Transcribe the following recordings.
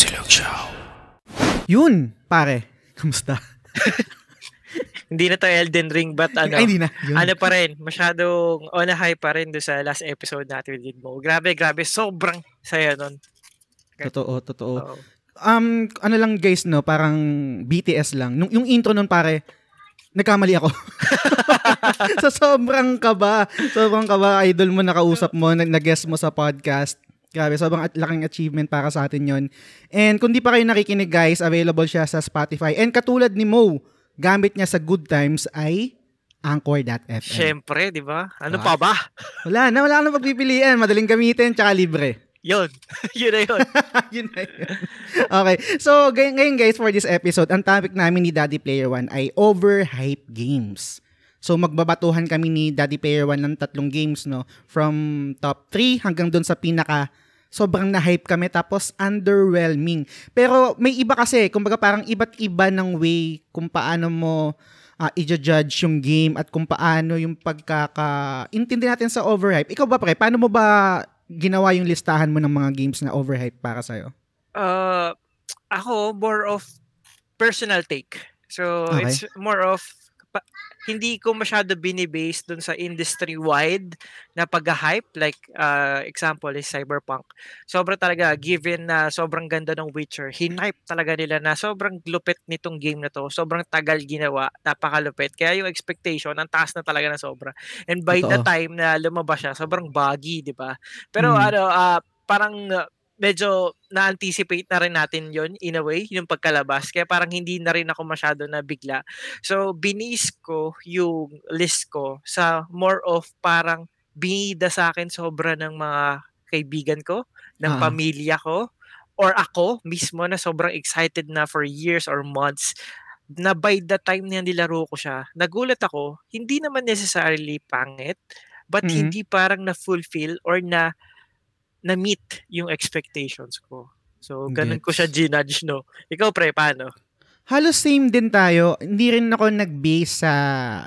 Silog Show. Yun, pare. Kamusta? Hindi na to Elden Ring but ano, Ay, hindi na. Yun. ano pa rin, masyadong on a high pa rin doon sa last episode natin with mo. Grabe, grabe, sobrang saya nun. Totoo, totoo. Oo. Um, ano lang guys, no, parang BTS lang. Nung, yung intro nun, pare, nagkamali ako. sa sobrang kaba. Sobrang kaba, idol mo, nakausap mo, nag- nag-guest mo sa podcast. Grabe, sobrang at laking achievement para sa atin yon. And kung di pa kayo nakikinig guys, available siya sa Spotify. And katulad ni Mo, gamit niya sa good times ay Anchor.fm. Siyempre, di ba? Ano Ah. pa ba? Wala na, wala ka na pagpipilian. Madaling gamitin, tsaka libre. Yun. yun na yun. Yun na yun. Okay. So, ngay- ngayon guys, for this episode, ang topic namin ni Daddy Player One ay overhype games. So, magbabatuhan kami ni Daddy Player One ng tatlong games, no? From top 3 hanggang doon sa pinaka sobrang na-hype kami tapos underwhelming. Pero may iba kasi, kumbaga parang iba't iba ng way kung paano mo ah, i-judge yung game at kung paano yung pagkaka... Intindi natin sa overhype. Ikaw ba, pre? Paano mo ba ginawa yung listahan mo ng mga games na overhype para sa'yo? Uh, ako, more of personal take. So, Okay. it's more of hindi ko masyado binibase dun sa industry-wide na pag-hype. Like, uh, example is Cyberpunk. Sobra talaga, given na sobrang ganda ng Witcher, hinhype talaga nila na sobrang lupit nitong game na to. Sobrang tagal ginawa, napakalupit. Kaya yung expectation, ang taas na talaga na sobra. And by the Totoo. time na lumabas siya, sobrang buggy, di ba? Pero Mm. ano, ah, parang uh, medyo na-anticipate na rin natin yon in a way, yung pagkalabas. Kaya parang hindi na rin ako masyado na bigla. So, binis ko yung list ko sa more of parang binida sa akin sobra ng mga kaibigan ko, ng Ah. pamilya ko, or ako mismo na sobrang excited na for years or months na by the time na nilaro ko siya, nagulat ako, hindi naman necessarily pangit, but Mhm. hindi parang na-fulfill or na na-meet yung expectations ko. So, ganun ko siya Gets. ginudge, no? Ikaw, pre, paano? Halos same din tayo. Hindi rin ako nag-base sa,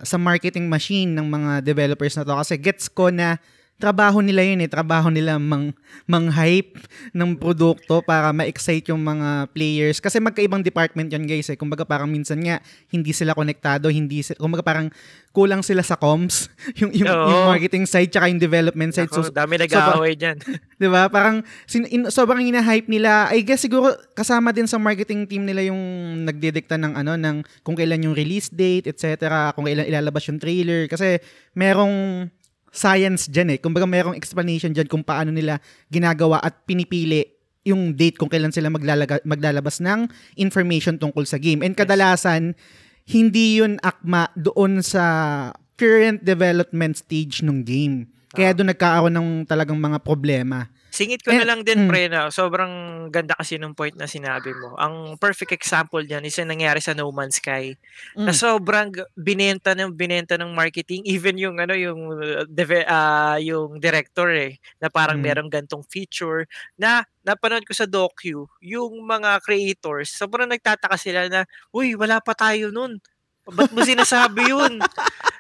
sa marketing machine ng mga developers na to kasi gets ko na trabaho nila yun eh. Trabaho nila mang, mang-hype ng produkto para ma-excite yung mga players. Kasi magkaibang department yun guys eh. Kumbaga parang minsan nga hindi sila konektado, hindi sila, kumbaga parang kulang sila sa comms, yung, yung, Oo. yung marketing side tsaka yung development side. Ako, So, dami nag-aaway dyan. 'Di ba? Parang sin- in, sobrang hina-hype nila. I guess siguro kasama din sa marketing team nila yung nagdedikta ng ano ng kung kailan yung release date, etc. Kung kailan ilalabas yung trailer kasi merong science diyan eh. Kumbaga merong explanation diyan kung paano nila ginagawa at pinipili yung date kung kailan sila maglalaga, maglalabas ng information tungkol sa game. And kadalasan hindi yun akma doon sa current development stage ng game. Kaya Ah. doon nagkakaroon ng talagang mga problema. Singit ko na lang din, mm. pre, na sobrang ganda kasi nung point na sinabi mo. Ang perfect example niyan is yung nangyari sa No Man's Sky. Na Mm. sobrang g- binenta ng binenta ng marketing, even yung ano yung uh, ah, yung director eh, na parang Mm. merong gantong feature na napanood ko sa docu, yung mga creators, sobrang nagtataka sila na, uy, wala pa tayo nun. Ba't mo sinasabi yun?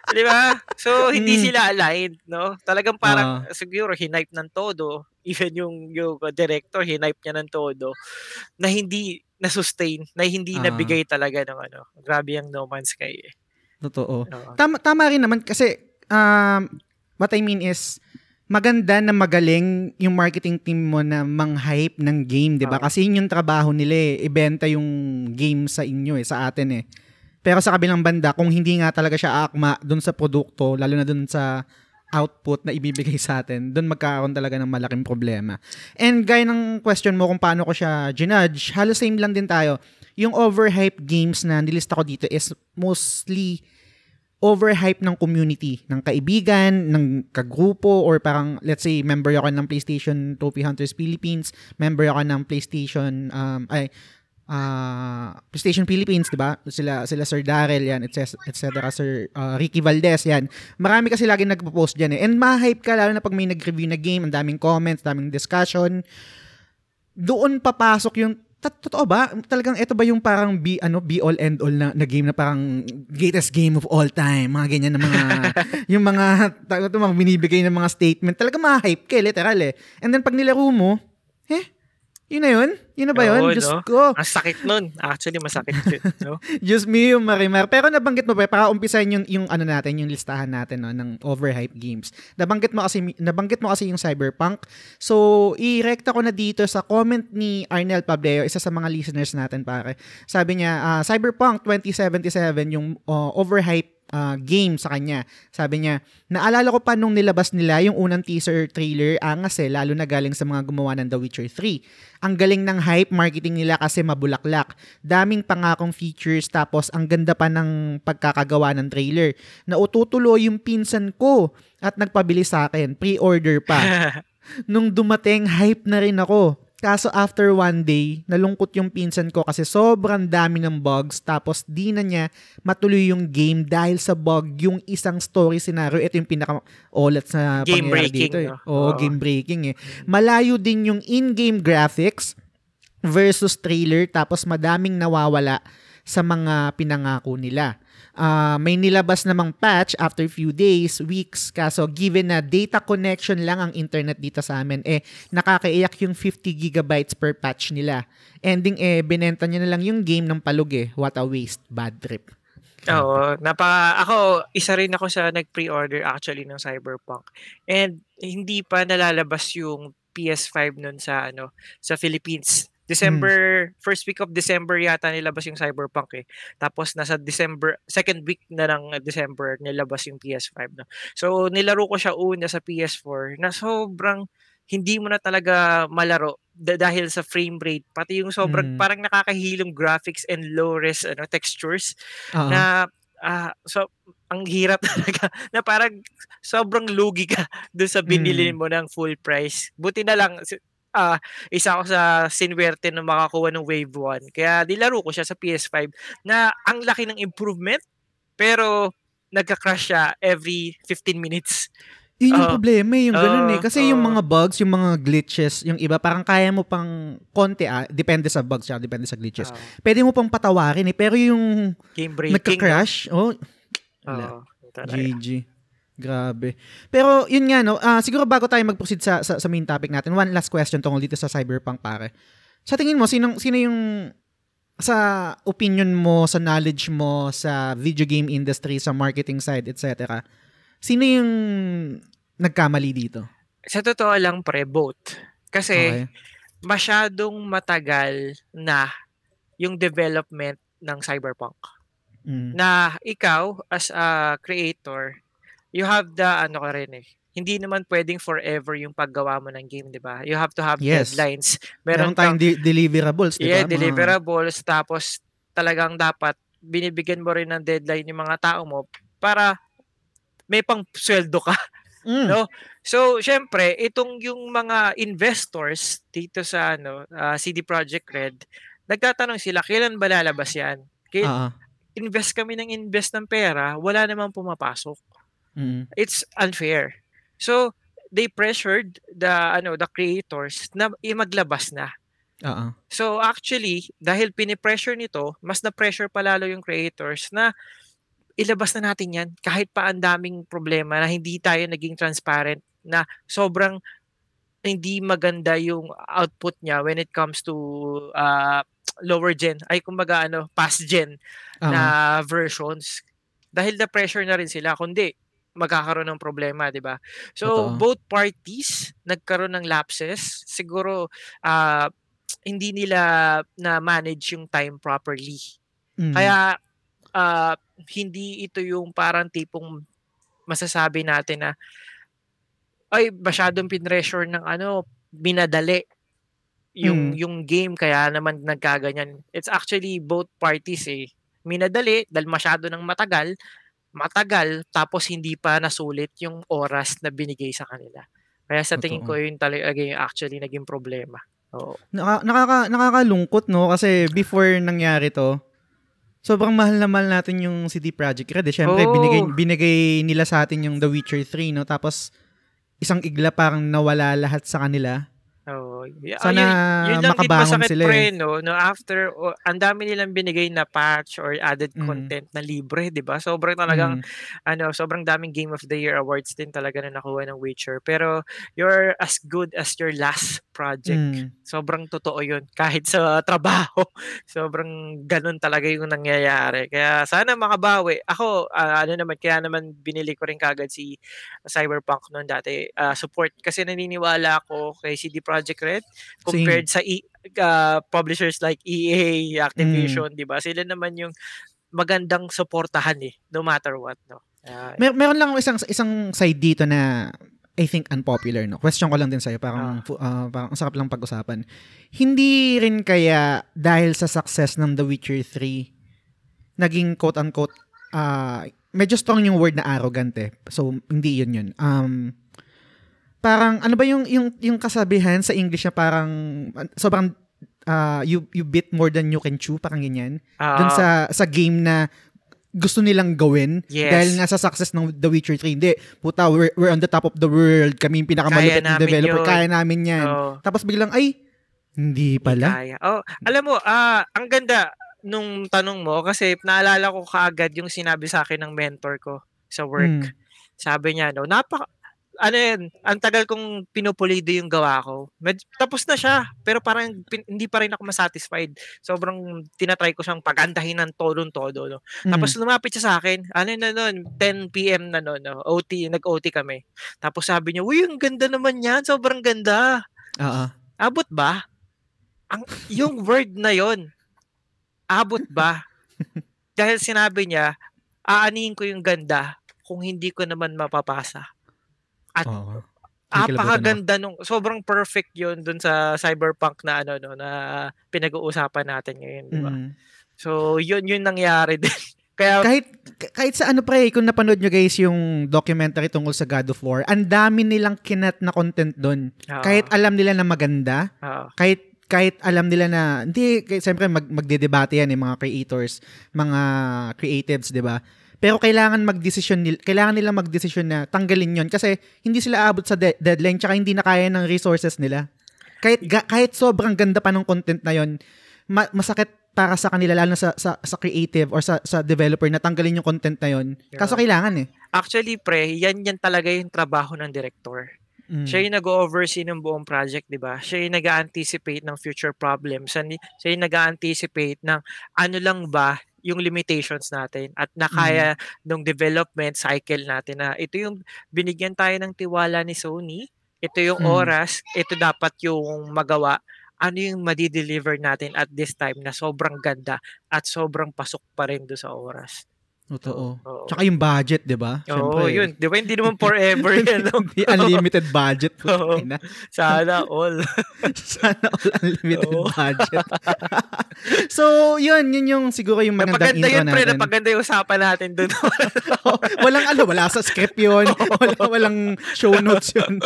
Di ba? So, hindi Mm. sila aligned, no? Talagang parang, siguro, hinipe ng todo. Even yung, yung uh, director, hinipe niya ng todo. Na hindi na-sustain, na hindi Ah. nabigay talaga ng ano. Grabe yung No Man's Sky eh. Totoo. Oo. Tama, tama rin naman kasi um, what I mean is maganda na magaling yung marketing team mo na mang-hype ng game, 'di ba? Oo. Kasi yun yung trabaho nila eh, ibenta yung game sa inyo eh, sa atin eh. Pero sa kabilang banda, kung hindi nga talaga siya akma dun sa produkto, lalo na dun sa output na ibibigay sa atin, dun magkakaroon talaga ng malaking problema. And gaya ng question mo kung paano ko siya ginudge, halos same lang din tayo. Yung overhype games na nilista ko dito is mostly overhype ng community, ng kaibigan, ng kagrupo, or parang, let's say, member ako ng PlayStation Trophy Hunters Philippines, member ako ng PlayStation, um, ay, ah PlayStation Philippines, di ba? Sila, sila Sir Darrell, yan, etc. et cetera, Sir ah, Ricky Valdez, yan. Marami kasi lagi nagpo-post dyan eh. And ma-hype ka, lalo na pag may nag-review na game, ang daming comments, daming discussion. Doon papasok yung "Tat- totoo ba? Talagang ito ba yung parang be, ano, be all end all na, na game na parang greatest game of all time? Mga ganyan na mga, yung mga, ito, mga binibigay ng mga statement. Talaga ma-hype ka, eh, literal eh. And then pag nilaro mo, eh, Yun na yun? Yun na ba yun? Oo, Diyos no? ko. Ang sakit nun. Actually, masakit yun. No? Diyos me, yung Marimar. Pero nabanggit mo pa, para umpisahan yung, yung ano natin, yung listahan natin no, ng overhyped games. Nabanggit mo kasi nabanggit mo kasi yung Cyberpunk. So, i-recta ko na dito sa comment ni Arnel Pableo, isa sa mga listeners natin pare. Sabi niya, ah, Cyberpunk 2077 yung uh, overhyped uh, game sa kanya. Sabi niya, naalala ko pa nung nilabas nila yung unang teaser trailer, angas eh, lalo na galing sa mga gumawa ng The Witcher 3. Ang galing ng hype marketing nila kasi mabulaklak. Daming pangakong features tapos ang ganda pa ng pagkakagawa ng trailer. Naututulo yung pinsan ko at nagpabili sa akin, pre-order pa. Nung dumating, hype na rin ako. Kaso after one day, nalungkot yung pinsan ko kasi sobrang dami ng bugs tapos di na niya matuloy yung game dahil sa bug yung isang story scenario. Ito yung pinaka-olat sa Game pangyayari breaking, dito. Eh. Oo, Oo. game breaking eh. Malayo din yung in-game graphics versus trailer tapos madaming nawawala sa mga pinangako nila. Ah, may nilabas namang patch after few days, weeks, kaso given na data connection lang ang internet dito sa amin, eh, nakakaiyak yung 50 gigabytes per patch nila. Ending eh, binenta niya na lang yung game ng palug eh. What a waste. Bad trip. Oo, napaka ako isa rin ako sa nag-pre-order actually ng Cyberpunk. And hindi pa nalalabas yung PS5 nun sa ano sa Philippines. December, first week of December yata nilabas yung Cyberpunk eh. Tapos nasa December, second week na ng December nilabas yung PS5 no. So nilaro ko siya una sa PS4 na sobrang hindi mo na talaga malaro da- dahil sa frame rate pati yung sobrang Mm. parang nakakahilong graphics and low res ano textures Oo. na ah, so ang hirap talaga na parang sobrang lugi ka doon sa binili Mm. mo ng full price. Buti na lang ah isa ako sa sinwerte na makakuha ng Wave 1. Kaya nilaro ko siya sa PS5 na ang laki ng improvement pero nagka-crash siya every 15 minutes. Yun yung Oo. problema eh, yung ganun eh. Oo, Kasi yung oo. mga bugs, yung mga glitches, yung iba, parang kaya mo pang konti ah, depende sa bugs siya, depende sa glitches. Ah, Pwede mo pang patawarin eh, pero yung game breaking. nagka-crash, oh, Oo, talaga. GG. Grabe. Pero yun nga no, ah, siguro bago tayo mag-proceed sa, sa sa main topic natin, one last question tungkol dito sa Cyberpunk pare. Sa tingin mo sino sino yung sa opinion mo, sa knowledge mo sa video game industry, sa marketing side, etc. Sino yung nagkamali dito? Sa totoo lang pre, both. Kasi Okay. masyadong matagal na yung development ng Cyberpunk. Mm. Na ikaw as a creator, you have the ano ka rin eh. Hindi naman pwedeng forever yung paggawa mo ng game, 'di ba? You have to have Yes. deadlines. Meron Meron tayong de- deliverables, di ba? yeah, Mga- deliverables tapos talagang dapat binibigyan mo rin ng deadline yung mga tao mo para may pang sweldo ka. Mm. No? So, syempre, itong yung mga investors dito sa ano, ah, CD Projekt Red, nagtatanong sila, kailan ba lalabas yan? Ah, ah. invest kami ng invest ng pera, wala namang pumapasok. Mm. It's unfair. So, they pressured the ano the creators na maglabas na. Ah. So actually, dahil pinipressure nito, mas na-pressure pa lalo yung creators na ilabas na natin yan kahit pa ang daming problema na hindi tayo naging transparent na sobrang hindi maganda yung output niya when it comes to uh, lower gen ay kumbaga ano past gen ah. na versions dahil na pressure na rin sila kundi magkakaroon ng problema, 'di ba? So Totoo. both parties nagkaroon ng lapses. Siguro ah, hindi nila na manage yung time properly. Mm. Kaya ah, hindi ito yung parang tipong masasabi natin na ay masyadong pinressure ng ano, binadali yung Mm. yung game kaya naman nagkaganyan. It's actually both parties eh. Minadali dahil masyado ng matagal, matagal tapos hindi pa nasulit yung oras na binigay sa kanila. Kaya sa tingin ko Totoo. yun talaga yung actually naging problema. Oo. Naka, nakaka, nakakalungkot, no? Kasi before nangyari to, sobrang mahal na mahal natin yung CD Projekt Red. Eh. Siyempre, Oo. binigay, binigay nila sa atin yung The Witcher 3, no? Tapos, isang igla parang nawala lahat sa kanila. Oo. Yeah, Sana yun, yun lang din makabangon masakit sila pre, eh. no? no after, o, ang dami nilang binigay na patch or added Mm. content na libre, di ba? Sobrang talagang, Mm. ano, sobrang daming Game of the Year awards din talaga na nakuha ng Witcher. Pero, you're as good as your last project. Mm. Sobrang totoo yun. Kahit sa trabaho, sobrang ganun talaga yung nangyayari. Kaya sana makabawi. Ako, ah, ano naman, kaya naman binili ko rin kagad si Cyberpunk noon dati. ah, support. Kasi naniniwala ako kay CD Projekt Red compared sa e- ah, publishers like EA, Activision, di ba? Sila naman yung magandang suportahan eh, no matter what. No? Ah, Mer- meron lang isang isang side dito na I think unpopular no. Question ko lang din sa'yo parang fu- ah, parang ang sarap lang pag-usapan. Hindi rin kaya dahil sa success ng The Witcher 3 naging quote unquote ah medyo strong yung word na arrogant eh. So hindi yun yun. Um parang ano ba yung yung yung kasabihan sa English na parang sobrang ah, you you bit more than you can chew parang ganyan. ah, Dun sa sa game na gusto nilang gawin Yes. dahil nga sa success ng The Witcher 3. Hindi, puta, we're, we're on the top of the world. Kami yung pinakamalupit na developer. yun. Kaya namin yan. oo. Tapos biglang, ay, hindi pala. Kaya. Oh, alam mo, ah, ang ganda nung tanong mo kasi naalala ko kaagad yung sinabi sa akin ng mentor ko sa work. Mm. Sabi niya, no, napaka ano yan, ang tagal kong pinupulido yung gawa ko. Med- tapos na siya, pero parang pin- hindi pa rin ako masatisfied. Sobrang tinatry ko siyang pagandahin ng todong-todo. No? Mm. Tapos lumapit siya sa akin, ano na nun, 10 p.m. na nun, no? OT, nag-OT kami. Tapos sabi niya, uy, ang ganda naman yan, sobrang ganda. Oo. Abot ba? Ang yung word na yon. Abot ba? Dahil sinabi niya, aanihin ko yung ganda kung hindi ko naman mapapasa. At Oo. apakaganda nung sobrang perfect yun dun sa cyberpunk na ano no na pinag-uusapan natin ngayon, di ba? Mm. So, yun yun nangyari din. Kaya Kahit, kahit sa ano pre, kung napanood nyo guys yung documentary tungkol sa God of War, ang dami nilang kinat na content doon. ah, Kahit alam nila na maganda, ah, kahit kahit alam nila na hindi kay siyempre mag magdedebate yan yung mga creators, mga creatives, 'di ba? Pero kailangan magdesisyon nila, kailangan nila magdesisyon na tanggalin 'yon kasi hindi sila aabot sa de- deadline tsaka hindi na kaya ng resources nila. Kahit ga- kahit sobrang ganda pa ng content na 'yon, ma- masakit para sa kanila lalo na sa, sa sa creative or sa sa developer na tanggalin yung content na 'yon. Kaso kailangan eh. actually pre, yan yan talaga yung trabaho ng director. Mm. Siya yung nag-oversee ng buong project, di ba? Siya yung nag-anticipate ng future problems. Siya yung nag-anticipate ng ano lang ba yung limitations natin at nakaya nung development cycle natin na ito yung binigyan tayo ng tiwala ni Sony, ito yung Mm. oras, ito dapat yung magawa, ano yung madi-deliver natin at this time na sobrang ganda at sobrang pasok pa rin do sa oras. Totoo. Oo. Tsaka yung budget, 'di ba? Oo, yun. Di ba? Hindi naman forever yan. no? Hindi unlimited budget. Oo. ina. Sana all. Sana all unlimited Oo. budget. so, yun, yun yung siguro yung magandang Napaganda intro yun, pre. natin. Napaganda yung usapan natin dun. Oo, walang ano, wala sa script yun. wala, walang show notes yun.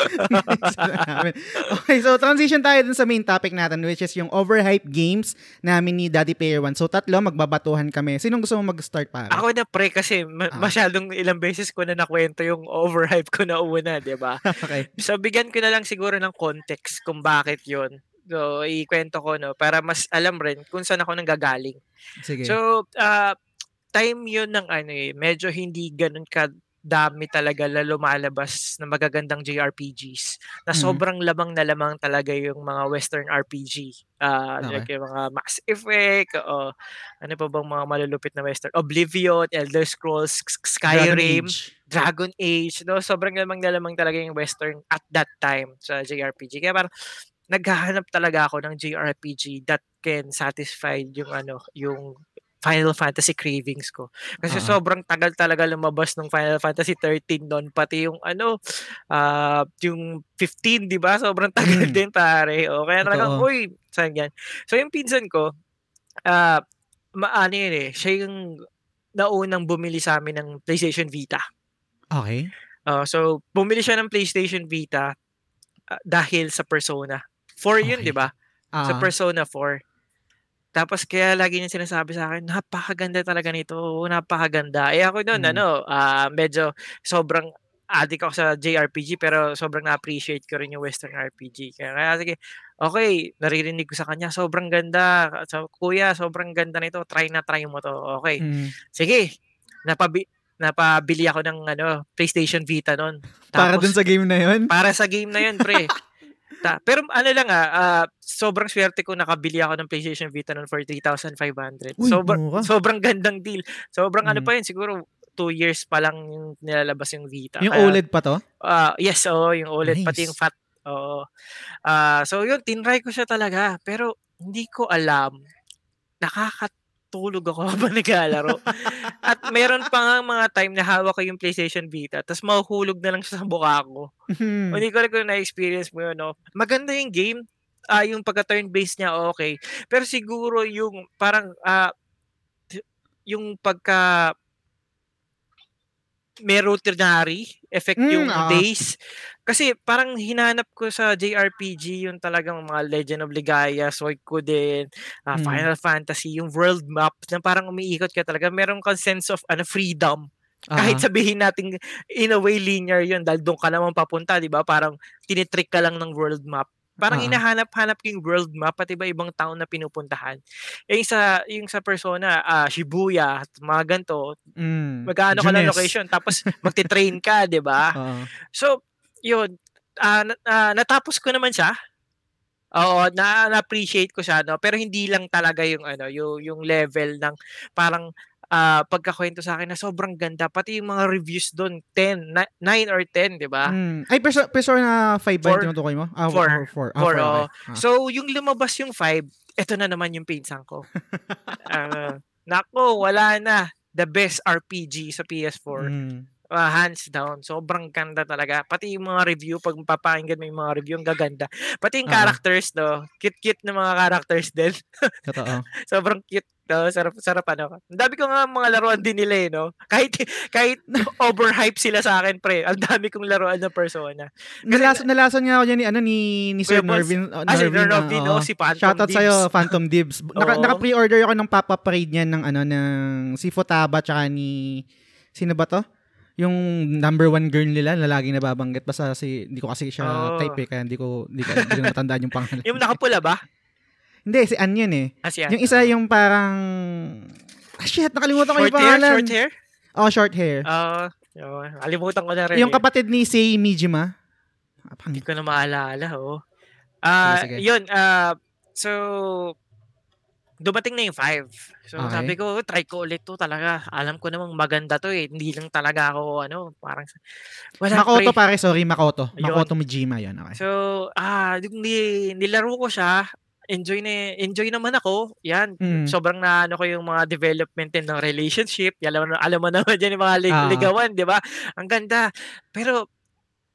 Okay, so transition tayo dun sa main topic natin which is yung overhype games namin ni Daddy Player One. So, tatlo, magbabatuhan kami. Sinong gusto mo mag-start para? Ako na, pre, kasi ma- Ah. masyadong ilang beses ko na nakwento yung overhype ko na una, di ba? okay. So, bigyan ko na lang siguro ng context kung bakit yun. So, ikwento ko, no? Para mas alam rin kung saan ako nanggagaling. Sige. So, ah, time yun ng ano eh, medyo hindi ganun ka dami talaga na lumalabas na magagandang JRPGs na Mhm. sobrang lamang na lamang talaga yung mga western RPG. Ah, Okay. like yung mga Max Effect, o ano pa bang mga malulupit na western? Oblivion, Elder Scrolls, Sk- Dragon Skyrim, Age. Dragon Age, no? Sobrang lamang na lamang talaga yung western at that time sa JRPG. Kaya parang naghahanap talaga ako ng JRPG that can satisfy yung ano, yung Final Fantasy cravings ko. Kasi Ah. sobrang tagal talaga lumabas ng Final Fantasy 13 noon pati yung ano ah yung 15, 'di ba? Sobrang tagal Mm. din pare. O kaya Totoo. uy, saan yan? So yung pinsan ko ah maano yun eh, siya yung naunang bumili sa amin ng PlayStation Vita. Okay. Ah, so bumili siya ng PlayStation Vita ah, dahil sa Persona. 4 yun, Okay. 'di ba? Sa Ah, Persona 4. Tapos kaya lagi niya sinasabi sa akin, napakaganda talaga nito, napakaganda. Eh ako noon Mm. ano, ah, medyo sobrang addict ako sa JRPG pero sobrang na-appreciate ko rin yung Western RPG. Kaya, kaya sige, Okay, naririnig ko sa kanya, sobrang ganda. So, kuya, sobrang ganda nito. Try na try mo to. Okay. Mm. Sige. Napabi napabili ako ng ano, PlayStation Vita noon. Para dun sa game na yun? Para sa game na yun, pre. Ta- pero ano lang ah, ah, sobrang swerte ko nakabili ako ng PlayStation Vita noon for 3,500. Uy, Sobra- mura. sobrang gandang deal. Sobrang ano Mm. pa yun, siguro two years pa lang yung nilalabas yung Vita. Yung Kaya- OLED pa to? Ah, yes, oo, yung OLED pati Nice. yung fat. Oo. Ah, so yun, tinry ko siya talaga, pero hindi ko alam. Nakakatulog ako habang naglalaro. At meron pa nga mga time na hawak ko yung PlayStation Vita, tapos mahuhulog na lang siya sa mukha ko. Mhm. Hindi ko rin kung na-experience mo yun, no? Maganda yung game. Ah, yung pagka-turn-based niya, okay. Pero siguro yung parang, t- yung pagka may rotary effect Mm, yung days. Kasi parang hinanap ko sa JRPG yung talagang mga Legend of Ligaya, Suikoden, ah, Mm. Final Fantasy, yung world map na parang umiikot ka talaga. Meron kang sense of ano, freedom. Kahit Ah. sabihin natin in a way linear yun dahil doon ka naman papunta, di ba? Parang tinitrick ka lang ng world map. Parang Ah. hinahanap-hanap ko yung world map at iba-ibang town na pinupuntahan. Eh, yung sa, yung sa persona, ah, Shibuya, at mga ganito, Mm. magkano ka ng location, tapos magti-train ka, di ba? Oo. So, yun, na- ah, natapos ko naman siya. Oo, na na-appreciate ko siya, no? Pero hindi lang talaga yung ano, yung yung level ng parang ah, pagkakwento sa akin na sobrang ganda. Pati yung mga reviews doon, 10, 9 or 10, 'di ba? Mm. Ay, Persona, Persona 5 ba yung tinutukoy mo? Ah, Four. 4. Ah, okay. Ah. So, yung lumabas yung 5, eto na naman yung pinsan ko. Ah, nako, wala na. The best RPG sa PS4. Mm. Ah, hands down. Sobrang ganda talaga. Pati yung mga review, pag papakinggan mo yung mga review, ang gaganda. Pati yung Oo. characters, no? Cute-cute na mga characters din. Totoo. Sobrang cute. No? Sarap, sarap ano. Ang dami ko nga mga laruan din nila eh, no? Kahit, kahit overhype sila sa akin, pre. Ang dami kong laruan ng persona. Nalason, nalason nga ako yan ni, ano, ni, ni Sir Kuya Bols. Norvin. uh, Ah, si Norvin, ah, oh, si Phantom Shoutout Dibs. sa'yo, Phantom Dibs. Naka, naka-pre-order ako ng pop-up raid niyan ng, ano, ng si Futaba tsaka ni, sino ba to? Yung number one girl nila na laging nababanggit. Basta si, hindi ko kasi siya Oo. type eh, kaya hindi ko, hindi ko, hindi ko matandaan yung pangalan. Yung nakapula ba? Hindi, si Ann yun eh. Ah, si Yung isa yung parang, ah shit, nakalimutan ko Short yung hair? pangalan. Short hair? Oh, short hair. Ah, yun. Kalimutan ko na rin. yung eh. kapatid ni Sei Mijima. Ah, Hindi ko na maalala, oh. Ah, Sige, sige. yun, ah, so, dumating na yung 5. So, Okay. sabi ko, try ko ulit to talaga. Alam ko namang maganda to eh. Hindi lang talaga ako, ano, parang, wala Makoto pre. pare, sorry, Makoto. Makoto Mijima yun, okay. So, ah, ni, nilaro ko siya, enjoy na, enjoy naman ako. Yan, Mm. sobrang na ano ko yung mga development din ng relationship. Alam mo, alam mo naman dyan yung mga lig- Ah. ligawan, di ba? Ang ganda. Pero,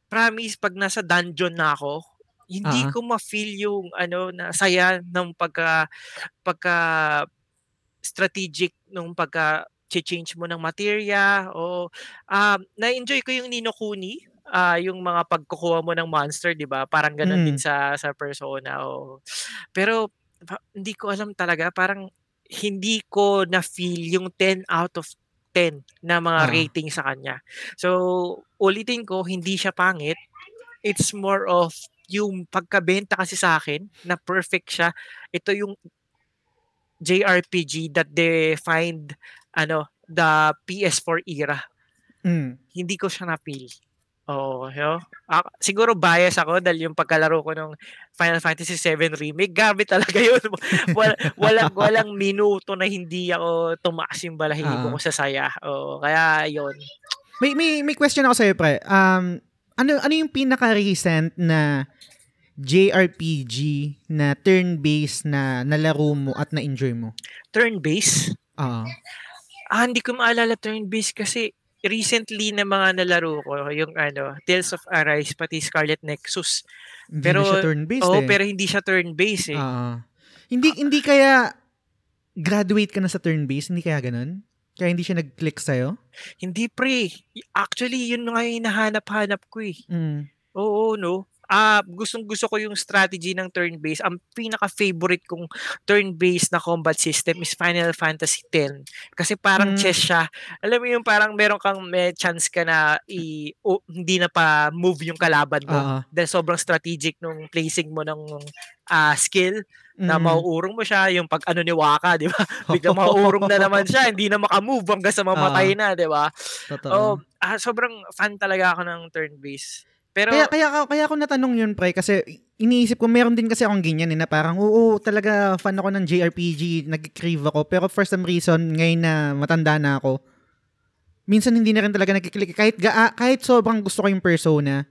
promise, pag nasa dungeon na ako, hindi Ah. ko ma-feel yung ano na saya ng pagka pagka strategic nung pagka change mo ng materia o um, na-enjoy ko yung Nino Kuni ah yung mga pagkukuha mo ng monster, 'di ba? Parang ganoon Mm. din sa sa persona o pero pa- hindi ko alam talaga parang hindi ko na feel yung 10 out of 10 na mga Ah. rating sa kanya. So, ulitin ko, hindi siya pangit. It's more of yung pagkabenta kasi sa akin na perfect siya. Ito yung JRPG that defined ano, the PS4 era. Mm. Hindi ko siya na-feel. Oo, yo. Ah, siguro bias ako dahil yung pagkalaro ko ng Final Fantasy 7 Remake, grabe talaga yun. Wal, walang, walang minuto na hindi ako tumaas yung balahibo Ah. ko sa saya. Oo, kaya yun. May, may, may question ako sa'yo, pre. Um, ano, ano yung pinaka-recent na JRPG na turn-based na nalaro mo at na-enjoy mo? Turn-based? Oo. Ah, hindi ko maalala turn-based kasi recently na mga nalaro ko, yung ano, Tales of Arise, pati Scarlet Nexus. Hindi Pero- siya turn-based Oo, eh. pero hindi siya turn-based eh. Oo. hindi, hindi kaya graduate ka na sa turn-based? Hindi kaya ganun? Kaya hindi siya nag-click sa'yo? Hindi pre. Actually, yun nga yung hinahanap-hanap ko eh. Mm. Oo, no. Ah gustong-gusto ko yung strategy ng turn-based. Ang pinaka-favorite kong turn-based na combat system is Final Fantasy X. Kasi parang Hmm. chess siya. Alam mo yung parang meron kang may chance ka na i o, hindi na pa move yung kalaban mo. Oo. Dahil sobrang strategic nung placing mo ng ah, skill na Mm. mauurong mo siya. Yung pag ano ni Waka, di ba? Biglang mauurong na naman siya. Hindi na makamove hanggang sa mamatay na, di ba? Totoo. Oh, ah, sobrang fan talaga ako ng turn-based. Pero, Kaya, kaya, kaya ako natanong yun, pre, kasi iniisip ko, meron din kasi akong ganyan, eh, na parang, oo, talaga fan ako ng JRPG, nag-crave ako, pero for some reason, ngayon na matanda na ako, minsan hindi na rin talaga nagkiklik. Kahit, ga, ah, kahit sobrang gusto ko yung persona,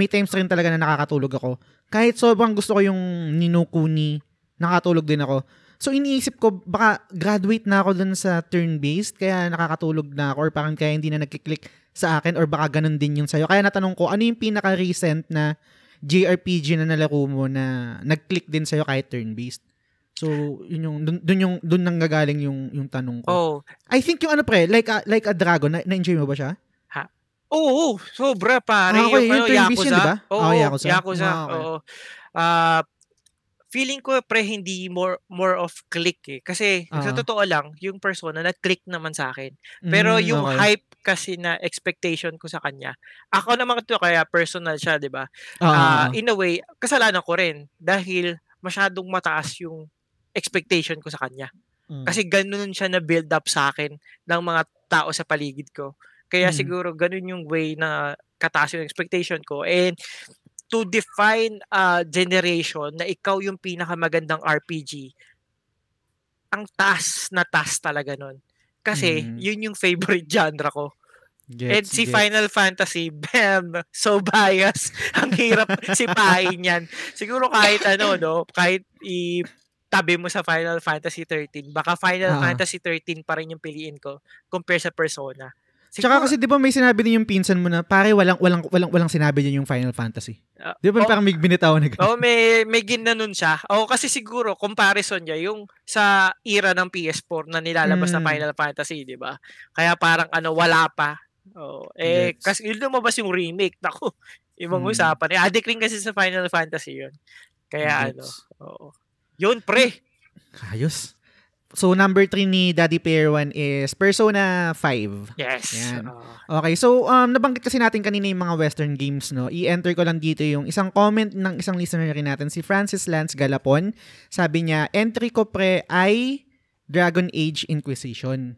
may times rin talaga na nakakatulog ako. Kahit sobrang gusto ko yung Ninokuni, nakakatulog din ako. So iniisip ko, baka graduate na ako dun sa turn-based, kaya nakakatulog na ako, or parang kaya hindi na nagkiklik sa akin, or baka ganun din yung sa'yo. Kaya natanong ko, ano yung pinaka-recent na JRPG na nalaro mo na nag-click din sa'yo kahit turn-based? So, yun yung, dun, dun yung, dun nanggagaling yung, yung tanong ko. oh, I think yung ano pre, like a, like a dragon, na, na-enjoy mo ba siya? Oo, sobra pare. Ah, okay, yung, yung ano, turn-based yun, Yakuza. di ba? Oo, Oh, Yakuza. Yakuza. Ah, okay. Oo. Ah, feeling ko pre hindi more more of click eh. Kasi sa Oo. totoo lang, yung persona nag-click naman sa akin. Pero Mm, yung okay. hype kasi na expectation ko sa kanya. Ako naman to kaya personal siya, 'di ba? Ah, oo. in a way, kasalanan ko rin dahil masyadong mataas yung expectation ko sa kanya. Mm. Kasi ganun siya na build up sa akin ng mga tao sa paligid ko. Kaya Mm. siguro ganun yung way na kataas yung expectation ko. And to define a generation na ikaw yung pinakamagandang RPG, ang taas na taas talaga nun. Kasi Mm. yun yung favorite genre ko. And Gets, si gets. Final Fantasy, bam, so bias. Ang hirap sipahin yan. Siguro kahit ano, no, kahit i tabi mo sa Final Fantasy 13, baka Final Ah. Fantasy 13 pa rin yung piliin ko compare sa Persona. Tsaka Siguro- kasi 'di ba may sinabi din yung pinsan mo na pare walang walang walang walang sinabi din yung Final Fantasy. Ah, 'Di ba oh. parang may binitaw na ganun? Oo, may may ginanon siya. O kasi siguro comparison niya yung sa era ng PS4 na nilalabas na Mm. Final Fantasy, 'di ba? Kaya parang ano wala pa. Oh, eh Gets. kasi yun lumabas yung remake. Nako. Ibang Mm. usapan. Eh, addict rin kasi sa Final Fantasy yun. Kaya ano, Gets. oo. Yun pre. Ayos. So number 3 ni Daddy Pair 1 is Persona 5. Yes. Yan. Okay, so um, nabanggit kasi natin kanina yung mga western games, no? I-enter ko lang dito yung isang comment ng isang listener rin natin, si Francis Lance Galapon. Sabi niya, entry ko pre ay Dragon Age Inquisition.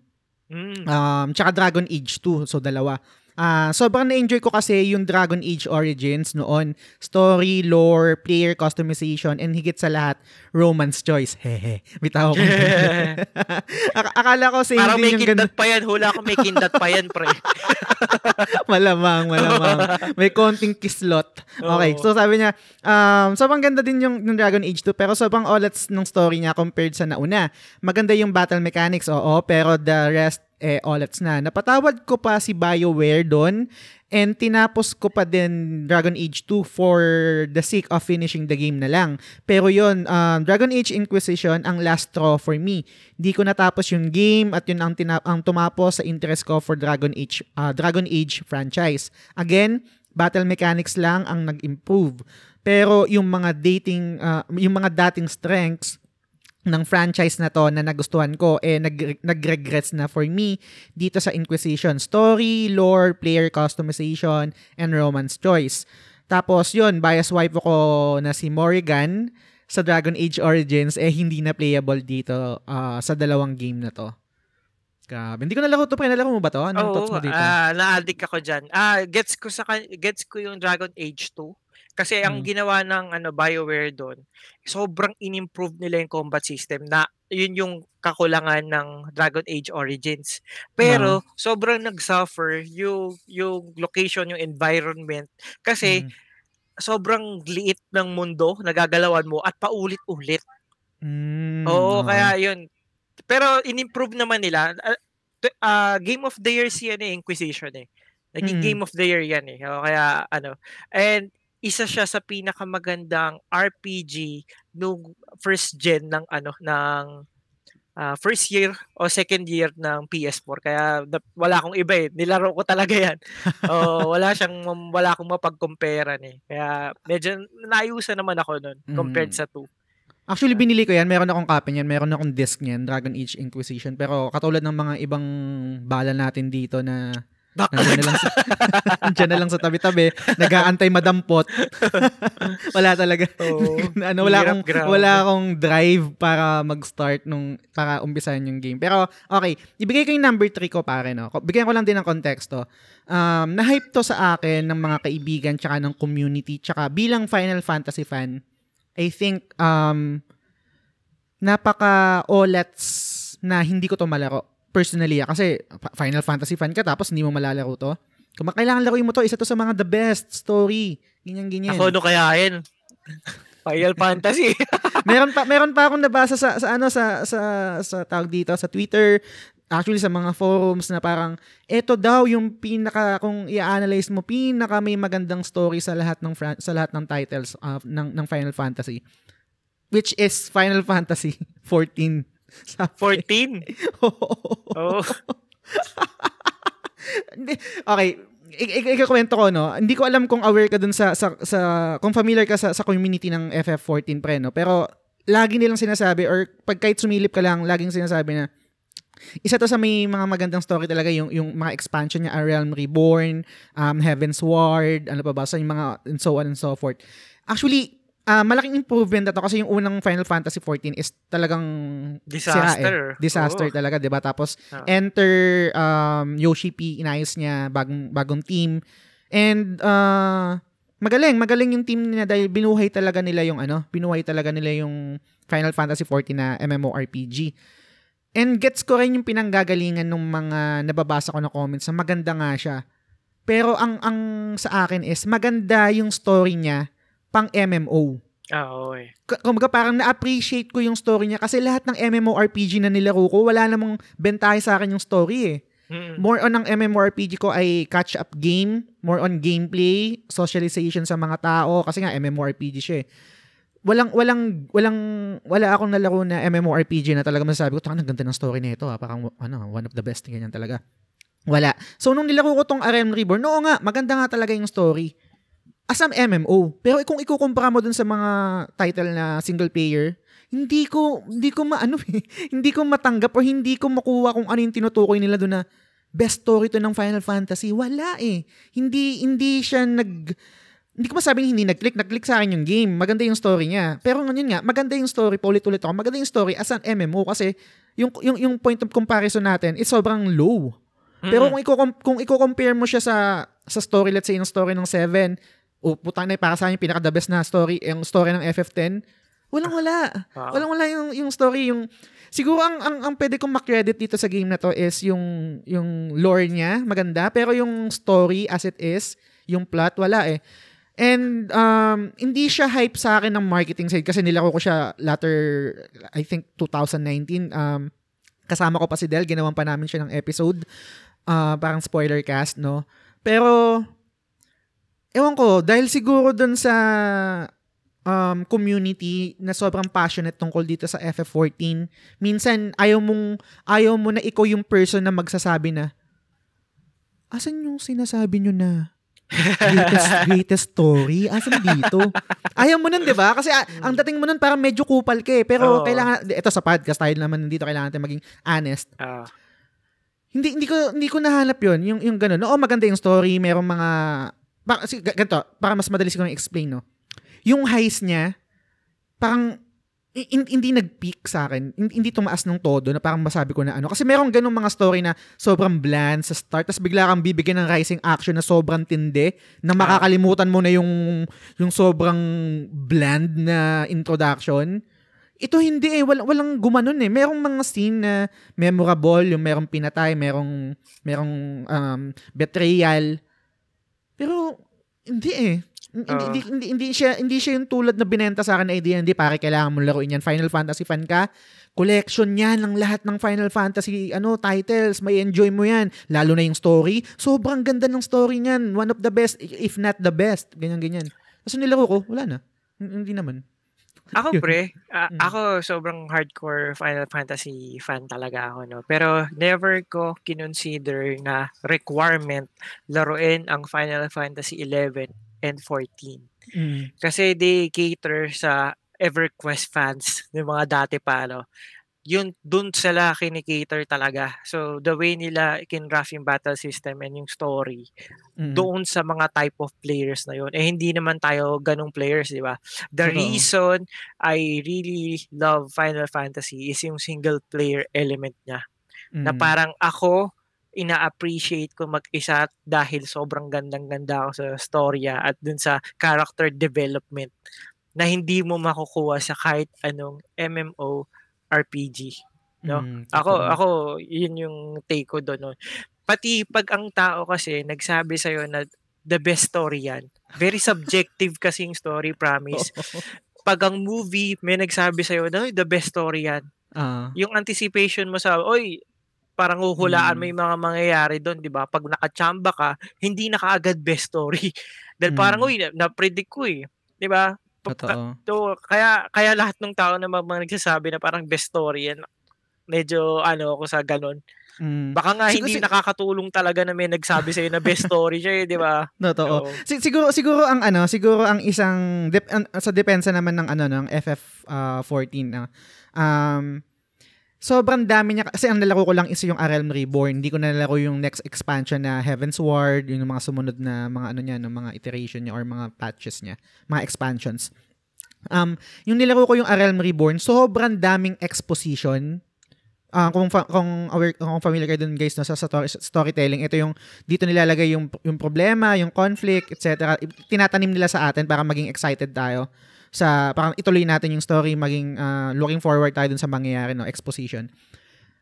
Mm. Um, tsaka Dragon Age 2, so dalawa. Ah, sobrang na-enjoy ko kasi yung Dragon Age Origins noon. Story, lore, player customization, and higit sa lahat, romance choice. Hehe. Bitaw ko. Ak- akala ko same Parang din may yung kindat pa yan. Hula ko may kindat pa yan, pre. malamang, malamang. May konting kislot. Okay, so sabi niya, um, sobrang ganda din yung, yung Dragon Age 2, pero sobrang olats ng story niya compared sa nauna. Maganda yung battle mechanics, oo, pero the rest, eh, olats na. Napatawad ko pa si BioWare doon, and tinapos ko pa din Dragon Age 2 for the sake of finishing the game na lang. Pero yon um, Dragon Age Inquisition ang last straw for me. Di ko natapos yung game at yun ang, tina- ang tumapos sa interest ko for Dragon Age ah, Dragon Age franchise. Again, battle mechanics lang ang nag-improve. Pero yung mga dating ah, yung mga dating strengths ng franchise na to na nagustuhan ko eh nag nag-regrets na for me dito sa Inquisition story, lore, player customization and romance choice. Tapos yun, bias wife ko na si Morrigan sa Dragon Age Origins eh hindi na playable dito ah, sa dalawang game na to. Grabe. Hindi ko nalaro to, pre. Nalaro mo ba to? Anong thoughts mo Oo, dito? ah, na-addict ako dyan. Ah, gets ko sa gets ko yung Dragon Age 2. Kasi ang Mm. ginawa ng ano BioWare doon, sobrang in-improve nila yung combat system na yun yung kakulangan ng Dragon Age Origins. Pero sobrang nag-suffer yung yung location, yung environment kasi Mm. sobrang liit ng mundo nagagalawan mo at paulit-ulit. Mm, Oo, kaya yun. Pero in-improve naman nila. Ah, Game of the Year si ano, eh, Inquisition eh. Naging Mm. Game of the Year yan eh. O, kaya ano. And isa siya sa pinakamagandang RPG nung first gen ng ano ng ah, first year o second year ng PS4 kaya na- wala akong iba eh. Nilaro ko talaga 'yan. Oo, wala siyang wala akong mapagkumpara eh. Kaya medyo naayusan naman ako nun compared Mm. sa 2. Actually, binili ko yan. Meron akong copy niyan. Meron akong disc niyan, Dragon Age Inquisition. Pero katulad ng mga ibang bala natin dito na nandiyan na lang sa, nandiyan na lang sa tabi-tabi, nag-aantay madampot. wala talaga. Oo. ano, wala akong, wala akong drive para mag-start nung, para umpisahan yung game. Pero, okay. Ibigay ko yung number 3 ko, pare, no? Bigyan ko lang din ng konteksto. Um, na-hype to sa akin ng mga kaibigan tsaka ng community tsaka bilang Final Fantasy fan, I think, um, napaka olets na hindi ko to malaro. Personally, ah, kasi Final Fantasy fan ka tapos hindi mo malalaro to. Kung kailangan laruin mo to, isa to sa mga the best story. Ganyan, ganyan. Ako ano kayain? Final Fantasy. meron pa meron pa akong nabasa sa sa ano sa sa sa tawag dito sa Twitter actually sa mga forums na parang eto daw yung pinaka kung i-analyze mo pinaka may magandang story sa lahat ng sa lahat ng titles of ng ng Final Fantasy which is Final Fantasy 14 sa 14. Oh. Hindi. okay, ik- ik- ikakwento ko no. Hindi ko alam kung aware ka dun sa sa, sa kung familiar ka sa sa community ng FF14 pre no. Pero lagi nilang sinasabi or pag kahit sumilip ka lang, laging sinasabi na isa to sa may mga magandang story talaga yung yung mga expansion niya, A Realm Reborn, um, Heaven's Ward, ano pa ba, so yung mga and so on and so forth. Actually, ah, malaking improvement na to kasi yung unang Final Fantasy 14 is talagang sira Disaster. eh. Disaster Oo. talaga, 'di ba? Tapos Ah. enter um, Yoshi P, inayos niya bagong bagong team. And uh, magaling, magaling yung team niya dahil binuhay talaga nila yung ano, binuhay talaga nila yung Final Fantasy 14 na MMORPG. And gets ko rin yung pinanggagalingan ng mga nababasa ko na comments na maganda nga siya. Pero ang ang sa akin is maganda yung story niya pang MMO. Ah, eh. K- kumbaga parang na-appreciate ko yung story niya kasi lahat ng MMORPG na nilaro ko, wala namang bentahe sa akin yung story eh. Mm. More on ang MMORPG ko ay catch-up game, more on gameplay, socialization sa mga tao, kasi nga MMORPG siya eh. Walang, walang, walang, wala akong nalaro na MMORPG na talaga masasabi ko, tanga, ang ganda ng story nito ah, parang, ano, one of the best, ganyan talaga. Wala. So, nung nilaro ko tong RM Reborn, oo nga, maganda nga talaga yung story. As an MMO. Pero kung ikukumpara mo dun sa mga title na single player, hindi ko, hindi ko maano eh, hindi ko matanggap o hindi ko makuha kung ano yung tinutukoy nila doon na best story to ng Final Fantasy. Wala eh. Hindi, hindi siya nag, hindi ko masabing hindi nag-click. Nag-click sa akin yung game. Maganda yung story niya. Pero ngayon nga, maganda yung story. Paulit-ulit ako. Maganda yung story as an MMO kasi yung, yung, yung point of comparison natin is sobrang low. Pero kung iko kung iko-compare mo siya sa sa story let's say yung story ng 7, o putang na para sa akin pinaka the best na story yung story ng FF10, walang wala. Ah. Walang wala yung yung story yung siguro ang ang, ang pwede kong ma-credit dito sa game na to is yung yung lore niya, maganda, pero yung story as it is, yung plot wala eh. And um, hindi siya hype sa akin ng marketing side kasi nilaro ko siya latter, I think 2019. Um, kasama ko pa si Del, ginawan pa namin siya ng episode. Ah, parang spoiler cast, no? Pero, ewan ko, dahil siguro dun sa um, community na sobrang passionate tungkol dito sa FF14, minsan ayaw mong, ayaw mo na ikaw yung person na magsasabi na, asan yung sinasabi nyo na greatest, greatest story? Asan dito? Ayaw mo nun, di ba? Kasi ah, ang dating mo nun parang medyo kupal ka eh. Pero Oo. kailangan, ito sa podcast tayo naman dito, kailangan natin maging honest. Ah. Hindi hindi ko hindi ko nahanap 'yon, yung yung gano'n. Oo, maganda yung story, merong mga pa, si, ga- ganito, para mas madali siguro i-explain, no. Yung heist niya parang i- hin- hindi nag-peak sa akin. Hin- Hindi tumaas ng todo na parang masabi ko na ano. Kasi merong ganung mga story na sobrang bland sa start tapos bigla kang bibigyan ng rising action na sobrang tindi na makakalimutan mo na yung yung sobrang bland na introduction. Ito hindi eh, walang, walang gumanon eh. Merong mga scene na memorable, yung merong pinatay, merong, merong um, betrayal. Pero, hindi eh. Hindi, Oo. hindi, hindi, hindi, siya, hindi siya yung tulad na binenta sa akin na idea, hindi pare, kailangan mo laruin yan. Final Fantasy fan ka, collection yan ng lahat ng Final Fantasy ano titles, may enjoy mo yan. Lalo na yung story, sobrang ganda ng story niyan. One of the best, if not the best. Ganyan, ganyan. Tapos nilaro ko, wala na. Hindi naman. Ako pre, ah, Mm. ako sobrang hardcore Final Fantasy fan talaga ako no. Pero never ko kinonsider na requirement laruin ang Final Fantasy 11 and 14. Mm. Kasi they cater sa EverQuest fans ng mga dati pa no. Yun dun sila kinikater talaga. So the way nila kinraft yung battle system and yung story Mm. doon sa mga type of players na yun. Eh hindi naman tayo ganong players, di ba? The Totoo. reason I really love Final Fantasy is yung single player element niya. Na Mm. parang ako, ina-appreciate ko mag-isa dahil sobrang gandang-ganda ako sa storya at dun sa character development na hindi mo makukuha sa kahit anong MMO RPG. no? Mm, Ako, totoo. ako, yun yung take ko doon. No? Pati pag ang tao kasi nagsabi sa'yo na the best story yan. Very subjective kasi yung story, promise. Pag ang movie, may nagsabi sa'yo na "Uy, the best story yan. Ah. Yung anticipation mo sa, oy, parang huhulaan mo Mm. yung mga mangyayari doon, di ba? Pag nakachamba ka, hindi na kaagad best story. Dahil parang, Mm. uy, na- na-predict ko eh. Di ba? Totoo. So, kaya, kaya lahat ng tao na mga nagsasabi na parang best story yan, medyo ano ako sa ganun. Mm. Baka nga hindi si- nakakatulung talaga na may nagsabi sa'yo na best story siya eh, di ba? Totoo. Oo. Si- siguro siguro ang ano, siguro ang isang dep- an- sa depensa naman ng ano ng FF ah, 14 ah, um sobrang dami niya kasi ang nalaro ko lang is yung A Realm Reborn. Hindi ko nalaro yung next expansion na Heaven's Ward, yung mga sumunod na mga ano niya, no, mga iteration niya or mga patches niya, mga expansions. Um, yung nilaro ko yung A Realm Reborn, sobrang daming exposition. Ah, kung fa- kung aware kung familiar kayo dun guys no sa, sa story- storytelling, ito yung dito nilalagay yung yung problema, yung conflict, etc. Tinatanim nila sa atin para maging excited tayo sa parang ituloy natin yung story, maging ah, looking forward tayo dun sa mangyayari no, exposition.